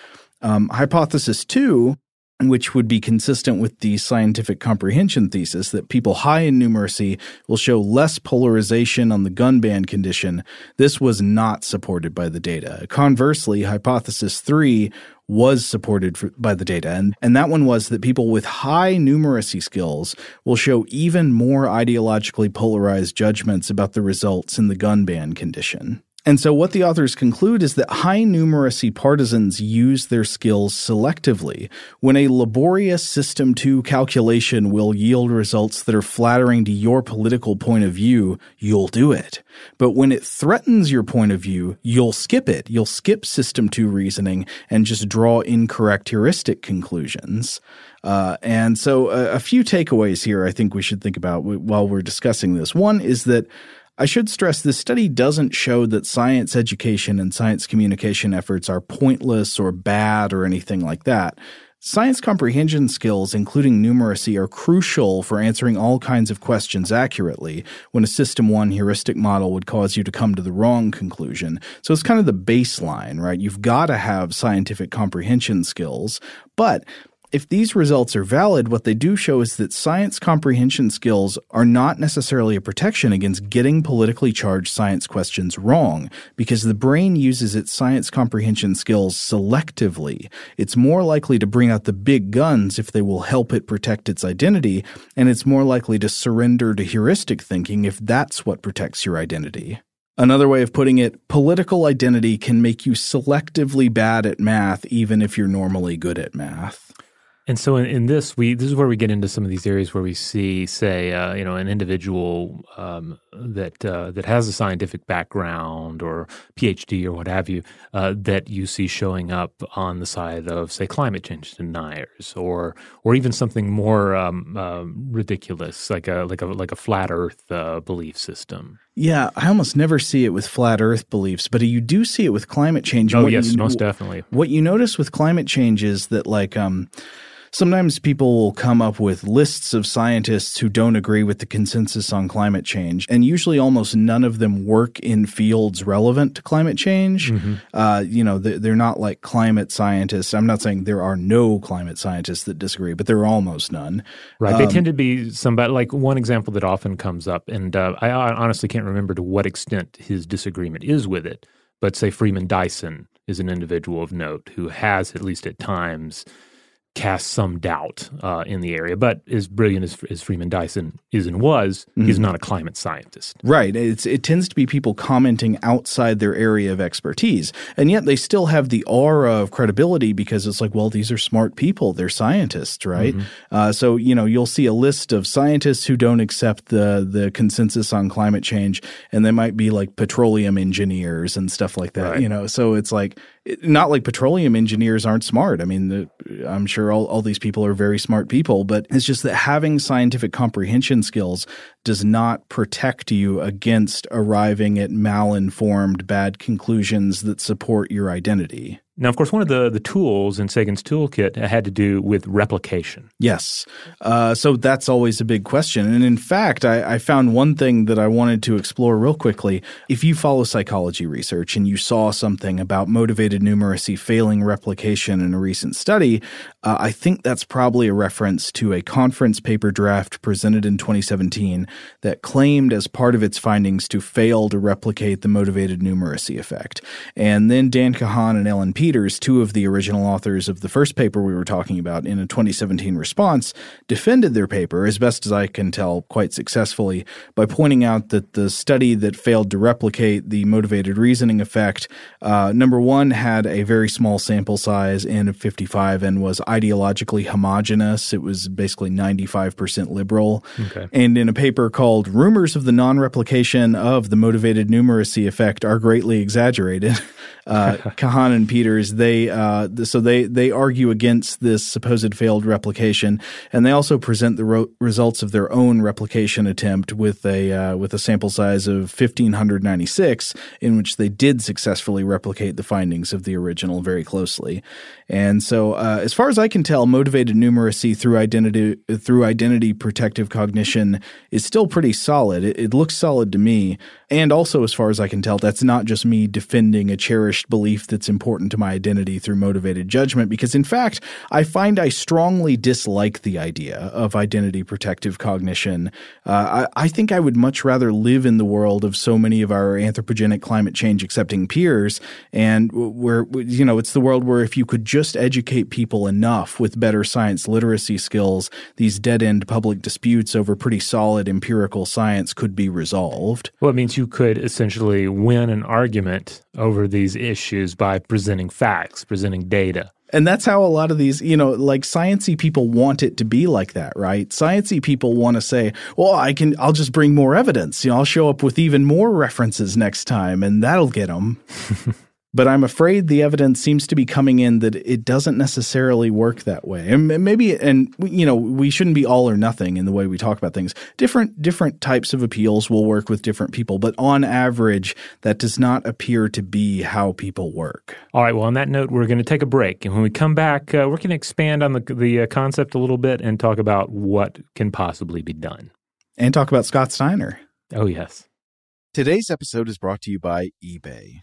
Um, hypothesis two which would be consistent with the scientific comprehension thesis that people high in numeracy will show less polarization on the gun ban condition, this was not supported by the data. Conversely, hypothesis 3 was supported for, by the data, and, and that one was that people with high numeracy skills will show even more ideologically polarized judgments about the results in the gun ban condition. And so, what the authors conclude is that high numeracy partisans use their skills selectively. When a laborious System 2 calculation will yield results that are flattering to your political point of view, you'll do it. But when it threatens your point of view, you'll skip it. You'll skip System 2 reasoning and just draw incorrect heuristic conclusions. Uh, and so, a, a few takeaways here I think we should think about while we're discussing this. One is that I should stress this study doesn't show that science education and science communication efforts are pointless or bad or anything like that. Science comprehension skills, including numeracy, are crucial for answering all kinds of questions accurately when a System 1 heuristic model would cause you to come to the wrong conclusion. So it's kind of the baseline, right? You've got to have scientific comprehension skills, but if these results are valid, what they do show is that science comprehension skills are not necessarily a protection against getting politically charged science questions wrong, because the brain uses its science comprehension skills selectively. It's more likely to bring out the big guns if they will help it protect its identity, and it's more likely to surrender to heuristic thinking if that's what protects your identity. Another way of putting it, political identity can make you selectively bad at math even if you're normally good at math. And so in, in, this, we this is where we get into some of these areas where we see, say, uh, you know, an individual um, that uh, that has a scientific background or PhD or what have you, uh, that you see showing up on the side of, say, climate change deniers, or or even something more um, um ridiculous, like a like a like a flat Earth uh, belief system. Yeah, I almost never see it with flat Earth beliefs, but you do see it with climate change. Oh yes, you, most definitely. What you notice with climate change is that, like, um, Sometimes people will come up with lists of scientists who don't agree with the consensus on climate change, and usually almost none of them work in fields relevant to climate change. Mm-hmm. Uh, you know, they're not like climate scientists. I'm not saying there are no climate scientists that disagree, but there are almost none. Right. Um, they tend to be somebody like one example that often comes up, and uh, I honestly can't remember to what extent his disagreement is with it. But say Freeman Dyson is an individual of note who has, at least at times, cast some doubt uh, in the area. But as brilliant as, as Freeman Dyson is and was, mm-hmm. he's not a climate scientist. Right. It's, it tends to be people commenting outside their area of expertise. And yet they still have the aura of credibility because it's like, well, these are smart people. They're scientists, right? Mm-hmm. Uh, so, you know, you'll see a list of scientists who don't accept the, the consensus on climate change, and they might be like petroleum engineers and stuff like that, right. you know? So it's like, not like petroleum engineers aren't smart. I mean, the, I'm sure all, all these people are very smart people, but it's just that having scientific comprehension skills does not protect you against arriving at malinformed bad conclusions that support your identity. Now, of course, one of the, the tools in Sagan's toolkit had to do with replication. Yes. Uh, so that's always a big question. And in fact, I, I, found one thing that I wanted to explore real quickly. If you follow psychology research and you saw something about motivated numeracy failing replication in a recent study, uh, I think that's probably a reference to a conference paper draft presented in 2017 that claimed as part of its findings to fail to replicate the motivated numeracy effect. And then Dan Kahan and Ellen Peters, two of the original authors of the first paper we were talking about, in a 2017 response, defended their paper, as best as I can tell, quite successfully, by pointing out that the study that failed to replicate the motivated reasoning effect, uh, number one, had a very small sample size, N of 55, and was ideologically homogenous. It was basically 95% liberal. Okay. And in a paper called Rumors of the Non Replication of the Motivated Numeracy Effect Are Greatly Exaggerated, (laughs) uh, (laughs) Kahan and Peters, they uh, so they they argue against this supposed failed replication, and they also present the ro- results of their own replication attempt with a uh, with a sample size of fifteen hundred ninety six, in which they did successfully replicate the findings of the original very closely. And so, uh, as far as I can tell, motivated numeracy through identity through identity protective cognition is still pretty solid. It, it looks solid to me, and also as far as I can tell, that's not just me defending a cherished belief that's important to my identity through motivated judgment. Because in fact, I find I strongly dislike the idea of identity protective cognition. Uh, I, I think I would much rather live in the world of so many of our anthropogenic climate change accepting peers, and where you know it's the world where if you could just just educate people enough with better science literacy skills, these dead end public disputes over pretty solid empirical science could be resolved. Well, it means you could essentially win an argument over these issues by presenting facts, presenting data. And that's how a lot of these, you know, like sciency people want it to be like that, right? Sciency people want to say, "Well, I can I'll just bring more evidence. You know, I'll show up with even more references next time and that'll get them." (laughs) But I'm afraid the evidence seems to be coming in that it doesn't necessarily work that way. And maybe, and you know, we shouldn't be all or nothing in the way we talk about things. Different different types of appeals will work with different people, but on average, that does not appear to be how people work. All right. Well, on that note, we're going to take a break, and when we come back, uh, we're going to expand on the the uh, concept a little bit and talk about what can possibly be done, and talk about Scott Steiner. Oh yes. Today's episode is brought to you by eBay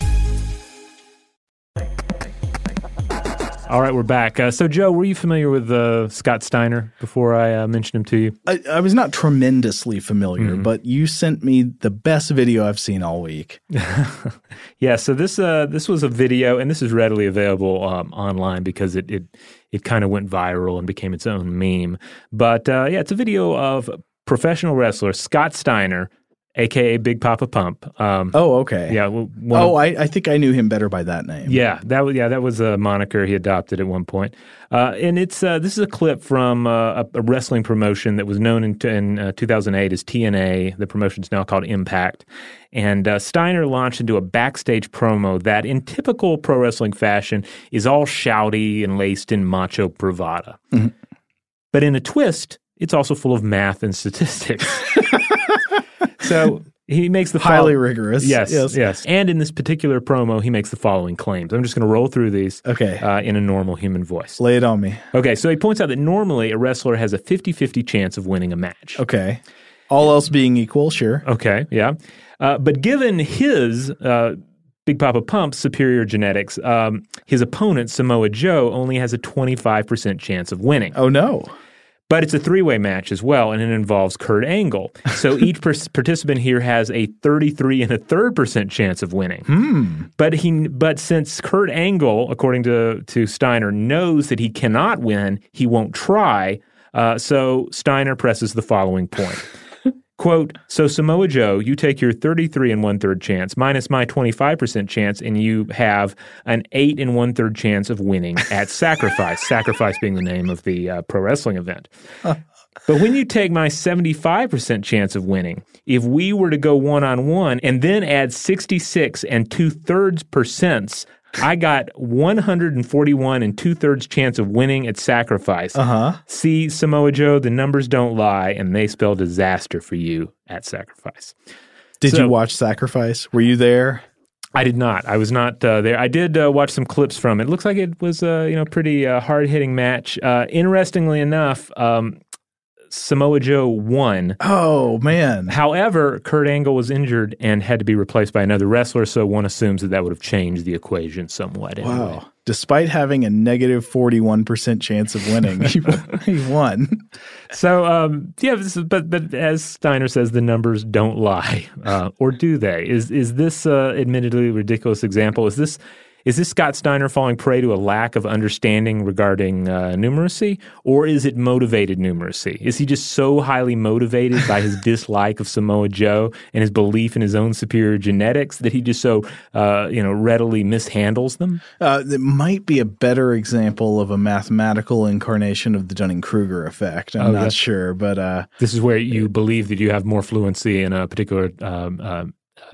All right, we're back. Uh, so, Joe, were you familiar with uh, Scott Steiner before I uh, mentioned him to you? I, I, was not tremendously familiar, mm-hmm. but you sent me the best video I've seen all week. (laughs) yeah, so this uh, this was a video, and this is readily available um, online because it it, it kind of went viral and became its own meme. But uh, yeah, it's a video of professional wrestler Scott Steiner aka Big Papa Pump. Um, Oh, okay. yeah. well, Oh, of- I, I think I knew him better by that name. yeah, that was yeah, that was a moniker he adopted at one point. Uh, and it's uh, this is a clip from uh, a, wrestling promotion that was known in, in uh, 2008 as TNA. The promotion is now called Impact. And uh, Steiner launched into a backstage promo that, in typical pro wrestling fashion, is all shouty and laced in macho bravada. But in a twist, it's also full of math and statistics. (laughs) (laughs) so he makes the Highly fol- rigorous. Yes, Yes. yes, And in this particular promo, he makes the following claims. I'm just going to roll through these Okay. uh, in a normal human voice. Lay it on me. Okay, so he points out that normally a wrestler has a 50 50 chance of winning a match. Okay. All else being equal, sure. Okay, yeah. Uh, but given his uh, Big Papa Pump's superior genetics, um, his opponent, Samoa Joe, only has a 25% chance of winning. Oh no. But it's a three way match as well, and it involves Kurt Angle. So (laughs) each per- participant here has a 33 and a third percent chance of winning. But he, but since Kurt Angle, according to, to Steiner, knows that he cannot win, he won't try. Uh, so Steiner presses the following point. Quote, so Samoa Joe, you take your 33 and one third chance minus my 25% chance, and you have an eight and one third chance of winning at Sacrifice. (laughs) Sacrifice being the name of the uh, pro wrestling event. But when you take my 75% chance of winning, if we were to go one on one and then add 66 and two thirds percents, I got 141 and two thirds chance of winning at sacrifice. Uh Uh-huh. See, Samoa Joe, the numbers don't lie, and they spell disaster for you at sacrifice. Did So- you watch Sacrifice? Were you there? I did not. I was not uh, there. I did uh, watch some clips from it. Looks like it was a you know pretty uh, hard hitting match. Uh, interestingly enough, um, Samoa Joe won. Oh man. However, Kurt Angle was injured and had to be replaced by another wrestler, so one assumes that that would have changed the equation somewhat. Anyway. Wow. Despite having a negative 41% chance of winning, he, (laughs) he won. So, um, yeah, this is, but but as Steiner says, the numbers don't lie, uh, or do they? Is is this uh, admittedly ridiculous example? Is this is this Scott Steiner falling prey to a lack of understanding regarding uh, numeracy, or is it motivated numeracy? Is he just so highly motivated by his (laughs) dislike of Samoa Joe and his belief in his own superior genetics that he just so uh, you know readily mishandles them? Uh, it might be a better example of a mathematical incarnation of the Dunning Kruger effect. I'm Oh, not sure, but uh, This is where you believe that you have more fluency in a particular um, uh,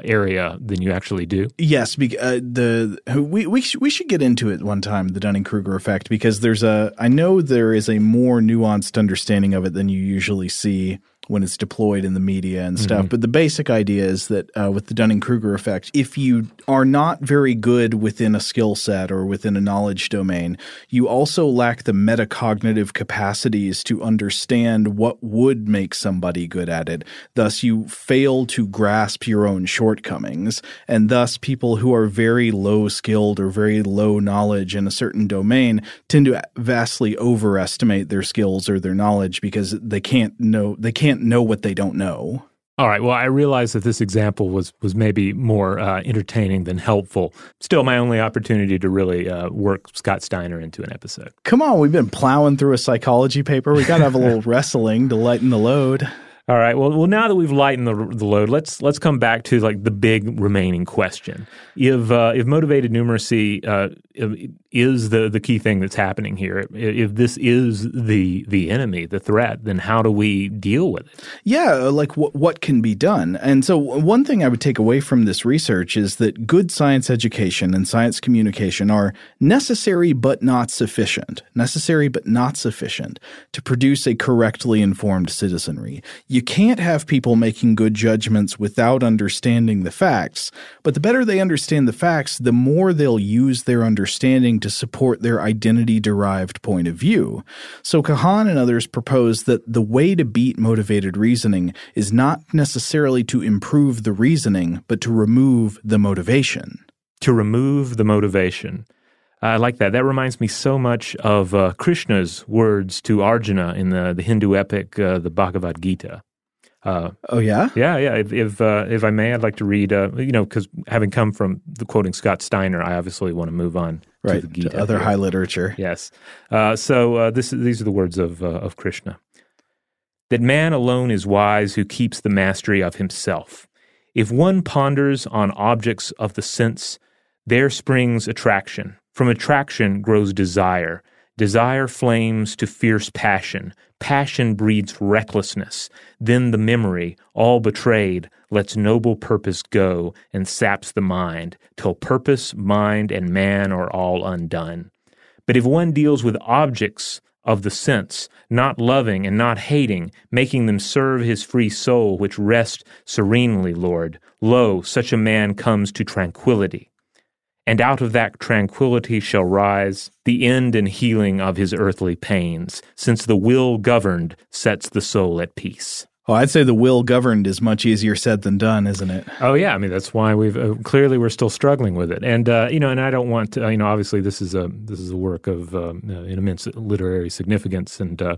area than you actually do. Yes, be, uh, the we we sh- we should get into it one time the Dunning Kruger effect because there's a I know there is a more nuanced understanding of it than you usually see when it's deployed in the media and stuff. Mm-hmm. But the basic idea is that uh, with the Dunning Kruger effect, if you are not very good within a skill set or within a knowledge domain, you also lack the metacognitive capacities to understand what would make somebody good at it. Thus, you fail to grasp your own shortcomings. And thus, people who are very low skilled or very low knowledge in a certain domain tend to vastly overestimate their skills or their knowledge because they can't know they can't know what they don't know. All right. Well, I realize that this example was was maybe more uh, entertaining than helpful. Still, my only opportunity to really uh, work Scott Steiner into an episode. Come on, we've been plowing through a psychology paper. We got to have a little (laughs) wrestling to lighten the load. All right. Well, well, now that we've lightened the, the load, let's let's come back to like the big remaining question: if uh, if motivated numeracy uh, is the the key thing that's happening here, if this is the the enemy, the threat, then how do we deal with it? Yeah, like what what can be done. And so one thing I would take away from this research is that good science education and science communication are necessary but not sufficient. Necessary but not sufficient to produce a correctly informed citizenry. You can't have people making good judgments without understanding the facts, but the better they understand the facts, the more they'll use their understanding to support their identity derived point of view. So Kahan and others propose that the way to beat motivated reasoning is not necessarily to improve the reasoning, but to remove the motivation. To remove the motivation. I like that. That reminds me so much of uh, Krishna's words to Arjuna in the, the Hindu epic, uh, the Bhagavad Gita. Uh, Oh yeah? yeah, yeah. If if, uh, if I may, I'd like to read. Uh, you know, because having come from the quoting Scott Steiner, I obviously want to move on Right. to. To other here. high literature. Yes. Uh, so uh, this these are the words of uh, of Krishna. that man alone is wise who keeps the mastery of himself. If one ponders on objects of the sense, there springs attraction. From attraction grows desire. Desire flames to fierce passion. Passion breeds recklessness. Then the memory, all betrayed, lets noble purpose go and saps the mind, till purpose, mind, and man are all undone. But if one deals with objects of the sense, not loving and not hating, making them serve his free soul, which rest serenely, Lord, lo, such a man comes to tranquility. And out of that tranquility shall rise the end and healing of his earthly pains, since the will governed sets the soul at peace. Oh, I'd say the will governed is much easier said than done, isn't it? Oh yeah, I mean that's why we've uh, clearly we're still struggling with it, and uh, you know, and I don't want to, uh, you know, obviously this is a this is a work of um, uh, immense literary significance and uh,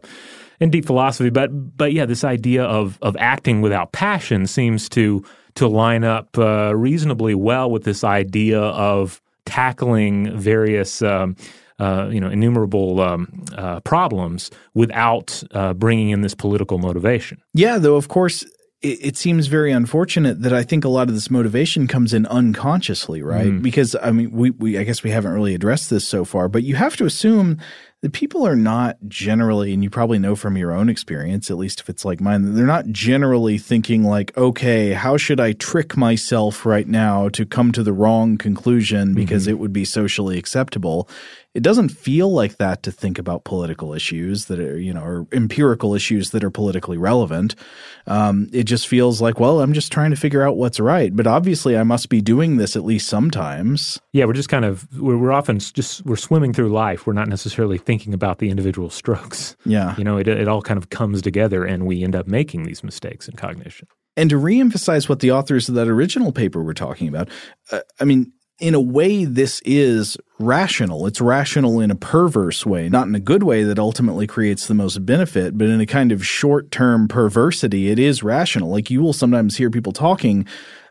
and deep philosophy, but but yeah, this idea of of acting without passion seems to to line up uh, reasonably well with this idea of tackling various. Um, uh, you know, innumerable um, uh, problems without uh, bringing in this political motivation. Yeah, though, of course, it, it, seems very unfortunate that I think a lot of this motivation comes in unconsciously, right? Mm. Because I mean, we, we I guess we haven't really addressed this so far, but you have to assume the people are not generally, and you probably know from your own experience, at least if it's like mine, they're not generally thinking like, okay, how should I trick myself right now to come to the wrong conclusion because mm-hmm. it would be socially acceptable? It doesn't feel like that to think about political issues that are, you know, or empirical issues that are politically relevant. Um, it just feels like, well, I'm just trying to figure out what's right. But obviously, I must be doing this at least sometimes. Yeah, we're just kind of, we're, we're often just, we're swimming through life. We're not necessarily thinking about the individual strokes. Yeah. You know, it, it all kind of comes together and we end up making these mistakes in cognition. And to reemphasize what the authors of that original paper were talking about, uh, I mean, in a way, this is rational. It's rational in a perverse way, not in a good way that ultimately creates the most benefit, but in a kind of short term perversity, it is rational. Like you will sometimes hear people talking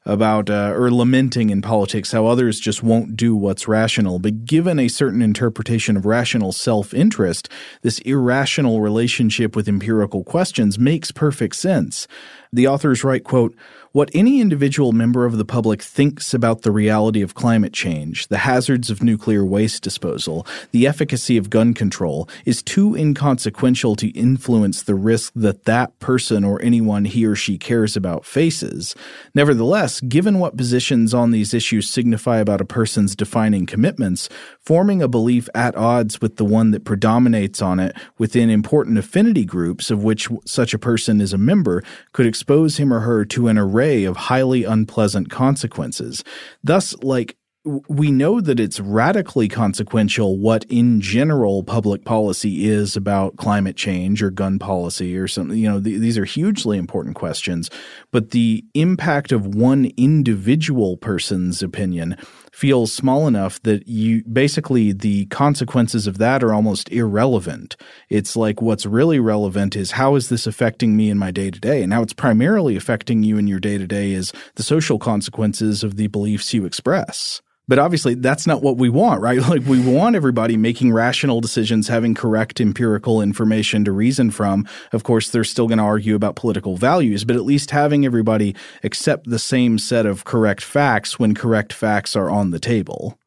about uh, or lamenting in politics how others just won't do what's rational. But given a certain interpretation of rational self interest, this irrational relationship with empirical questions makes perfect sense. The authors write, quote, what any individual member of the public thinks about the reality of climate change, the hazards of nuclear waste disposal, the efficacy of gun control is too inconsequential to influence the risk that that person or anyone he or she cares about faces. Nevertheless, given what positions on these issues signify about a person's defining commitments, forming a belief at odds with the one that predominates on it within important affinity groups of which such a person is a member could expose him or her to an array array of highly unpleasant consequences. Thus, like, we know that it's radically consequential what in general public policy is about climate change or gun policy or something you know th- these are hugely important questions but the impact of one individual person's opinion feels small enough that you basically the consequences of that are almost irrelevant. It's like what's really relevant is how is this affecting me in my day to day? And how it's primarily affecting you in your day to day is the social consequences of the beliefs you express. But obviously, that's not what we want, right? (laughs) Like, we want everybody making rational decisions, having correct empirical information to reason from. Of course, they're still going to argue about political values, but at least having everybody accept the same set of correct facts when correct facts are on the table.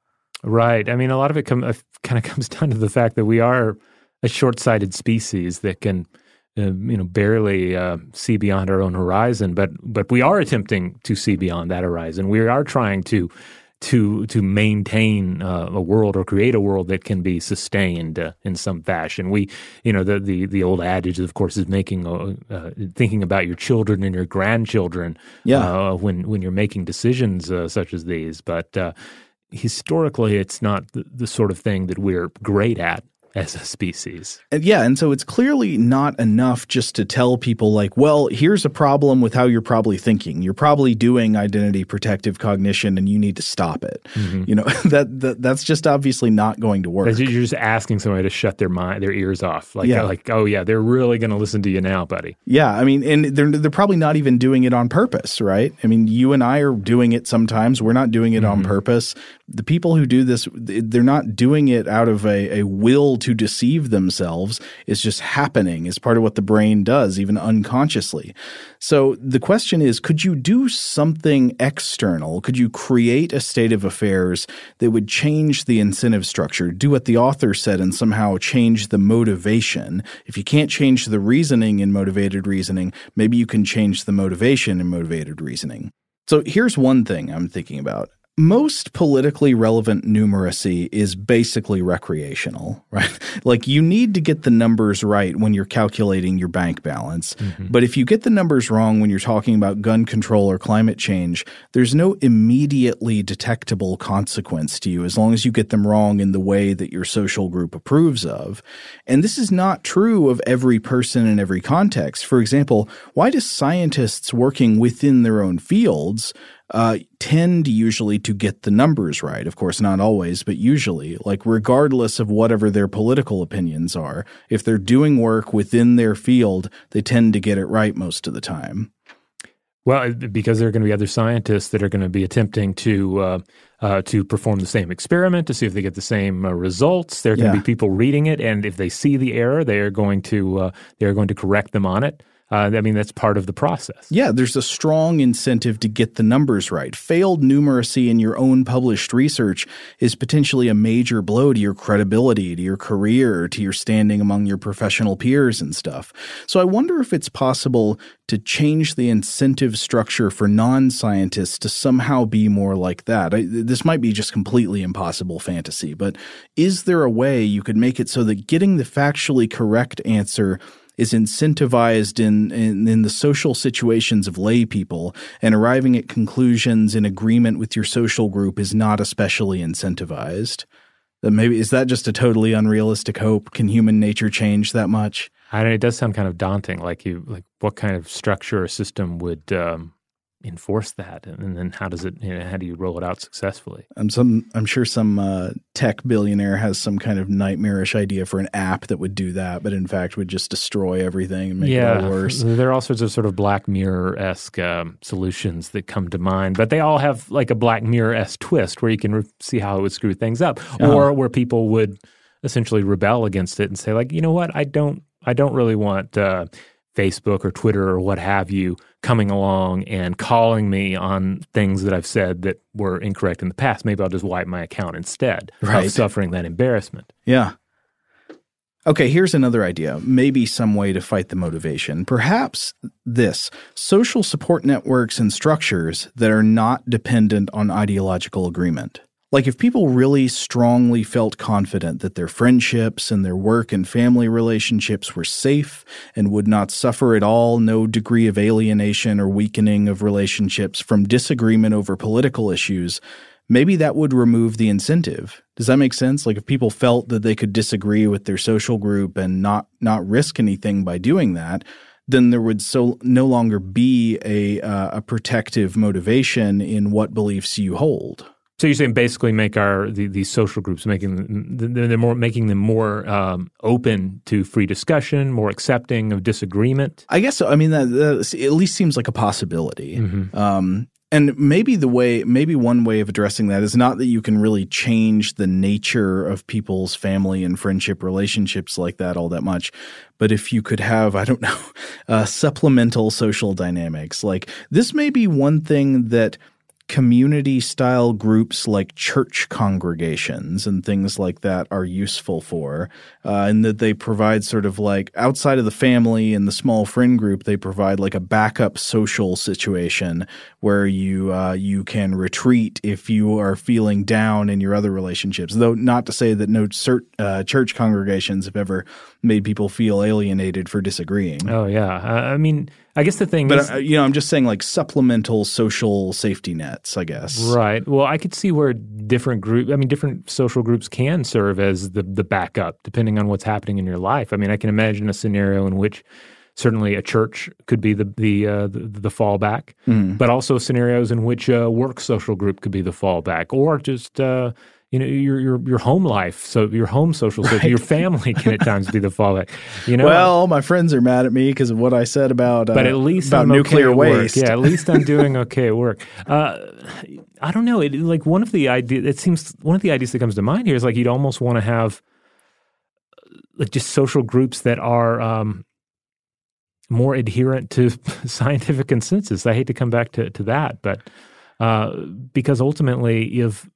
Right. I mean, a lot of it com- uh, kind of (laughs) comes down to the fact that we are a short sighted species that can. Uh, you know, barely uh, see beyond our own horizon, but but we are attempting to see beyond that horizon. We are trying to to to maintain uh, a world or create a world that can be sustained uh, in some fashion. We, you know, the the the old adage, of course, is making uh, uh thinking about your children and your grandchildren. Yeah. Uh, when when you're making decisions uh, such as these, but historically, it's not the, the, sort of thing that we're great at as a species. And yeah, and so it's clearly not enough just to tell people like, well, here's a problem with how you're probably thinking. You're probably doing identity protective cognition and you need to stop it. Mm-hmm. You know, (laughs) that, that that's just obviously not going to work. You're just asking somebody to shut their mind their ears off. Like yeah. like, oh yeah, they're really going to listen to you now, buddy. Yeah, I mean, and they're they're probably not even doing it on purpose, right? I mean, you and I are doing it sometimes. We're not doing it mm-hmm. on purpose. The people who do this, they're not doing it out of a, a will to deceive themselves is just happening, is part of what the brain does, even unconsciously. So the question is could you do something external? Could you create a state of affairs that would change the incentive structure, do what the author said, and somehow change the motivation? If you can't change the reasoning in motivated reasoning, maybe you can change the motivation in motivated reasoning. So here's one thing I'm thinking about most politically relevant numeracy is basically recreational, (laughs) right? like you need to get the numbers right when you're calculating your bank balance. Mm-hmm. But if you get the numbers wrong when you're talking about gun control or climate change, there's no immediately detectable consequence to you as long as you get them wrong in the way that your social group approves of. And this is not true of every person in every context. For example, why do scientists working within their own fields uh, tend usually to get the numbers right. Of course, not always, but usually. Like, regardless of whatever their political opinions are, if they're doing work within their field, they tend to get it right most of the time. Well, because there are going to be other scientists that are going to be attempting to uh, uh, to perform the same experiment to see if they get the same uh, results. There are going yeah. to be people reading it, and if they see the error, they are going to uh, they are going to correct them on it. Uh, I mean, that's part of the process. Yeah, there's a strong incentive to get the numbers right. Failed numeracy in your own published research is potentially a major blow to your credibility, to your career, to your standing among your professional peers and stuff. So I wonder if it's possible to change the incentive structure for non scientists to somehow be more like that. I, this might be just completely impossible fantasy, but is there a way you could make it so that getting the factually correct answer is incentivized in, in, in the social situations of lay people, and arriving at conclusions in agreement with your social group is not especially incentivized. That maybe is that just a totally unrealistic hope? Can human nature change that much? I it does sound kind of daunting. Like you, like what kind of structure or system would um, enforce that? And then how does it you know, how do you roll it out successfully? I'm some i'm sure some uh, tech billionaire has some kind of nightmarish idea for an app that would do that but in fact would just destroy everything and make yeah, it all worse. (laughs) There are all sorts of sort of black mirror-esque um, solutions that come to mind but they all have like a black mirror-esque twist where you can re- see how it would screw things up uh-huh. or where people would essentially rebel against it and say like you know what? I don't i don't really want uh, Facebook or Twitter or what have you coming along and calling me on things that I've said that were incorrect in the past. Maybe I'll just wipe my account instead right. of suffering that embarrassment. Yeah. Okay, here's another idea. Maybe some way to fight the motivation. Perhaps this social support networks and structures that are not dependent on ideological agreement. Like, if people really strongly felt confident that their friendships and their work and family relationships were safe and would not suffer at all no degree of alienation or weakening of relationships from disagreement over political issues, maybe that would remove the incentive. Does that make sense? Like, if people felt that they could disagree with their social group and not, not risk anything by doing that, then there would so no longer be a uh, a protective motivation in what beliefs you hold. So you're saying basically make our the, these social groups making they're more making them more um, open to free discussion, more accepting of disagreement. I guess so. I mean that, that at least seems like a possibility. Mm-hmm. Um, and maybe the way, maybe one way of addressing that is not that you can really change the nature of people's family and friendship relationships like that all that much. But if you could have, I don't (laughs) know, uh, supplemental social dynamics, like this may be one thing that community style groups like church congregations and things like that are useful for, uh, and that they provide sort of like outside of the family and the small friend group, they provide like a backup social situation where you uh, you can retreat if you are feeling down in your other relationships. Though not to say that no cert, uh, church congregations have ever made people feel alienated for disagreeing. Oh yeah, I mean I guess the thing but, is, uh, you know, I'm just saying like supplemental social safety nets, I guess. Right. Well, I could see where different group, I mean, different social groups can serve as the the backup, depending on what's happening in your life. I mean, I can imagine a scenario in which certainly a church could be the the uh, the, the, fallback, mm. but also scenarios in which a work social group could be the fallback, or just uh, you know your your your home life so your home social right. your (laughs) family can at times be the fallback you know well my friends are mad at me because of what i said about uh, but at least about I'm nuclear okay waste yeah at least i'm doing (laughs) okay at work uh, i don't know it, like one of the idea it seems one of the ideas that comes to mind here is like you'd almost want to have like just social groups that are um, more adherent to (laughs) scientific consensus. I hate to come back to, to that, but uh, because ultimately, if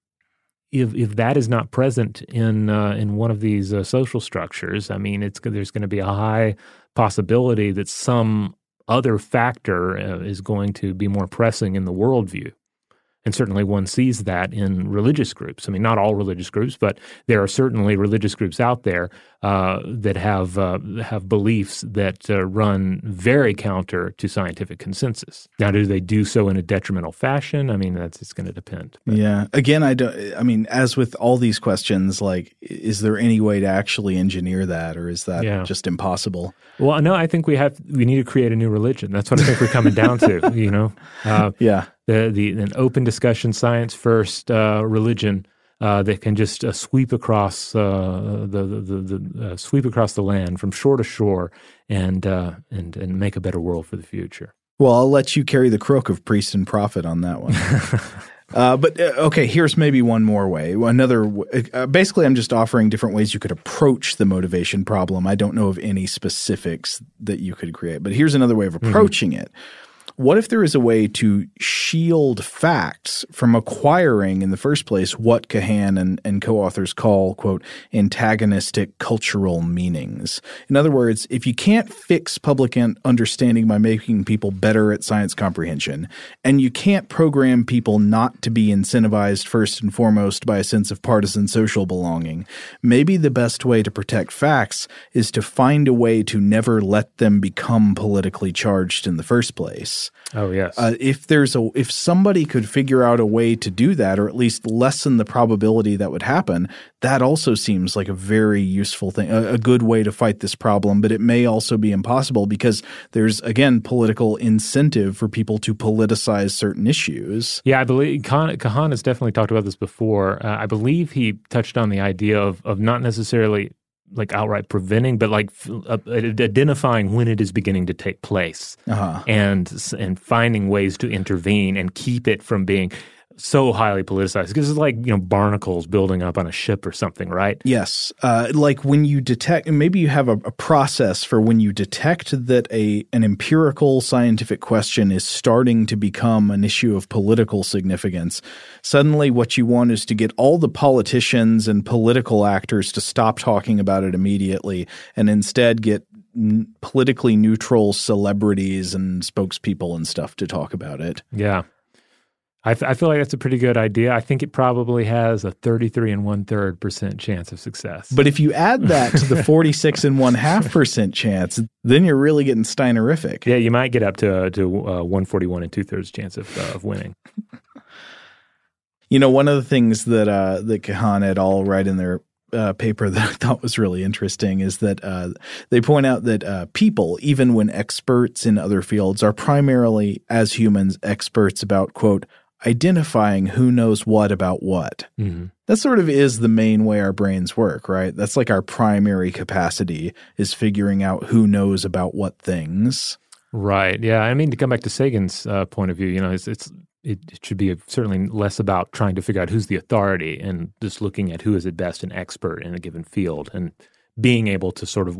if if that is not present in uh, in one of these uh, social structures, I mean, it's there's going to be a high possibility that some other factor uh, is going to be more pressing in the worldview. And certainly one sees that in religious groups. I mean, not all religious groups, but there are certainly religious groups out there uh, that have uh, have beliefs that uh, run very counter to scientific consensus. Now, do they do so in a detrimental fashion? I mean, that's it's going to depend. But. Yeah. Again, I don't. I mean, as with all these questions, like, is there any way to actually engineer that, or is that yeah. just impossible? Well, no. I think we have. We need to create a new religion. That's what I think we're coming down to. (laughs) You know. Uh, yeah the the an open discussion, science first uh, religion uh, that can just uh, sweep across uh, the the, the, uh, sweep across the land from shore to shore and uh, and and make a better world for the future. Well, I'll let you carry the crook of priest and prophet on that one. (laughs) Uh, but uh, okay, here's maybe one more way. Another, uh, basically, I'm just offering different ways you could approach the motivation problem. I don't know of any specifics that you could create, but here's another way of mm-hmm. approaching mm-hmm. it. What if there is a way to shield facts from acquiring in the first place what Kahan and, and co authors call, quote, antagonistic cultural meanings? In other words, if you can't fix public understanding by making people better at science comprehension, and you can't program people not to be incentivized first and foremost by a sense of partisan social belonging, maybe the best way to protect facts is to find a way to never let them become politically charged in the first place. Oh yes. Uh, if there's a if somebody could figure out a way to do that, or at least lessen the probability that would happen, that also seems like a very useful thing, a, a good way to fight this problem. But it may also be impossible because there's again political incentive for people to politicize certain issues. Yeah, I believe Kahan, Kahan has definitely talked about this before. Uh, I believe he touched on the idea of of not necessarily like outright preventing, but like uh, identifying when it is beginning to take place, uh-huh. and and finding ways to intervene and keep it from being so highly politicized because it's like you know barnacles building up on a ship or something, right? Yes, uh, like when you detect, maybe you have a, a, process for when you detect that a an empirical scientific question is starting to become an issue of political significance. Suddenly, what you want is to get all the politicians and political actors to stop talking about it immediately, and instead get politically neutral celebrities and spokespeople and stuff to talk about it. Yeah. I, f- I feel like that's a pretty good idea. I think it probably has a 33 and one third percent chance of success. But if you add (laughs) that to the 46 and one half percent chance, then you're really getting Steinerific. Yeah, you might get up to to uh, 141 and two thirds chance of, uh, of winning. you know, one of the things that uh, that Kahan et al. write in their uh, paper that I thought was really interesting is that uh, they point out that uh, people, even when experts in other fields, are primarily, as humans, experts about, quote, identifying who knows what about what. Mm-hmm. That sort of is the main way our brains work, right? That's like our primary capacity is figuring out who knows about what things. Right. Yeah. I mean, to come back to Sagan's uh, point of view, you know, it's, it's it, it, should be certainly less about trying to figure out who's the authority and just looking at who is at best an expert in a given field and being able to sort of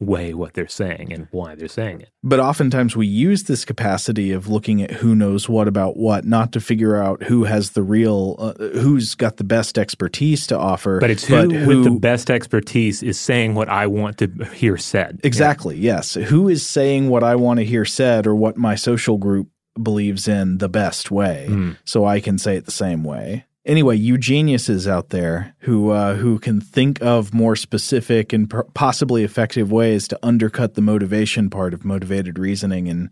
weigh what they're saying and why they're saying it. But oftentimes we use this capacity of looking at who knows what about what, not to figure out who has the real, uh, who's got the best expertise to offer. But it's who, but who, with the best expertise is saying what I want to hear said. Exactly. Yeah. Yes. Who is saying what I want to hear said or what my social group believes in the best way, mm. so I can say it the same way anyway, you geniuses out there who uh, who can think of more specific and per- possibly effective ways to undercut the motivation part of motivated reasoning and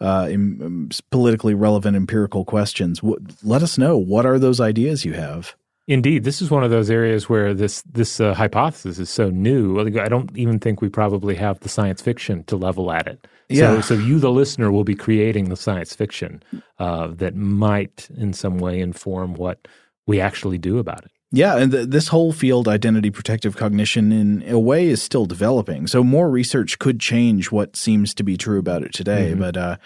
uh, in, um, politically relevant empirical questions. W- let us know what are those ideas you have. Indeed, this is one of those areas where this this uh, hypothesis is so new. I don't even think we probably have the science fiction to level at it. Yeah. So, so you, the listener, will be creating the science fiction uh, that might, in some way, inform what we actually do about it. Yeah, and th- this whole field, identity protective cognition, in a way, is still developing. So more research could change what seems to be true about it today. Mm-hmm. But uh,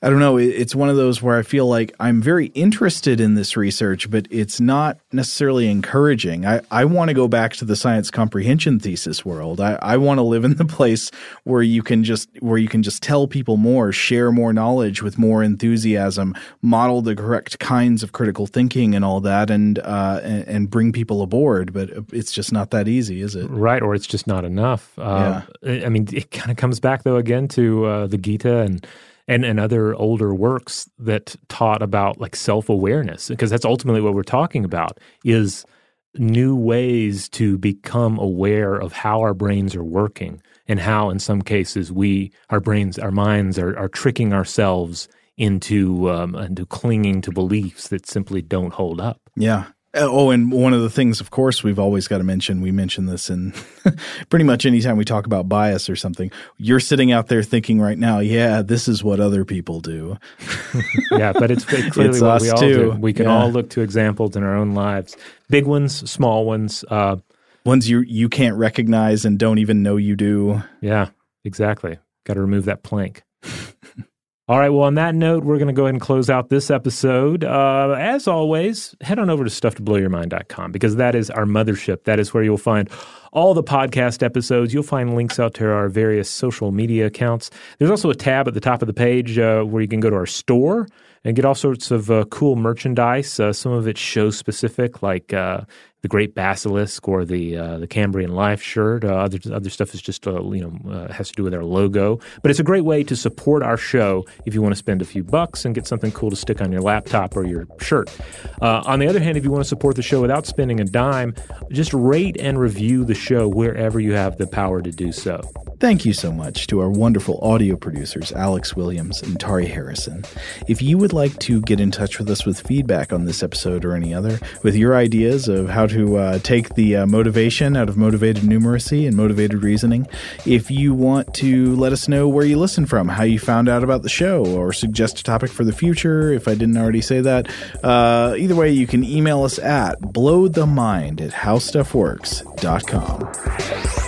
I don't know. It's one of those where I feel like I'm very interested in this research, but it's not necessarily encouraging. I, I want to go back to the science comprehension thesis world. I, I want to live in the place where you can just where you can just tell people more, share more knowledge with more enthusiasm, model the correct kinds of critical thinking and all that, and uh, and, and, bring people aboard. But it's just not that easy, is it? Right, or it's just not enough. Uh, yeah. I mean, it kind of comes back though again to uh, the Gita and and, and other older works that taught about like self-awareness because that's ultimately what we're talking about is new ways to become aware of how our brains are working and how in some cases we our brains our minds are, are tricking ourselves into um, into clinging to beliefs that simply don't hold up. Yeah oh, and one of the things, of course, we've always got to mention, we mention this in (laughs) pretty much anytime we talk about bias or something. You're sitting out there thinking right now, yeah, this is what other people do. (laughs) yeah, but it's (laughs) clearly it's what we all too. do. We can yeah. all look to examples in our own lives big ones, small ones. Uh, ones you, you can't recognize and don't even know you do. Yeah, exactly. Got to remove that plank. All right. Well, on that note, we're going to go ahead and close out this episode. Uh, as always, head on over to stufftoblowyourmind.com because that is our mothership. That is where you'll find all the podcast episodes. You'll find links out to our various social media accounts. There's also a tab at the top of the page uh, where you can go to our store and get all sorts of uh, cool merchandise. Uh, some of it show specific, like uh, the Great Basilisk or the uh, the Cambrian Life shirt. Uh, other other stuff is just uh, you know uh, has to do with our logo. But it's a great way to support our show if you want to spend a few bucks and get something cool to stick on your laptop or your shirt. Uh, on the other hand, if you want to support the show without spending a dime, just rate and review the show wherever you have the power to do so. Thank you so much to our wonderful audio producers, Alex Williams and Tari Harrison. If you would like to get in touch with us with feedback on this episode or any other, with your ideas of how to uh, take the uh, motivation out of motivated numeracy and motivated reasoning. If you want to let us know where you listen from, how you found out about the show, or suggest a topic for the future, if I didn't already say that, uh, either way, you can email us at blowthemind at howstuffworks.com.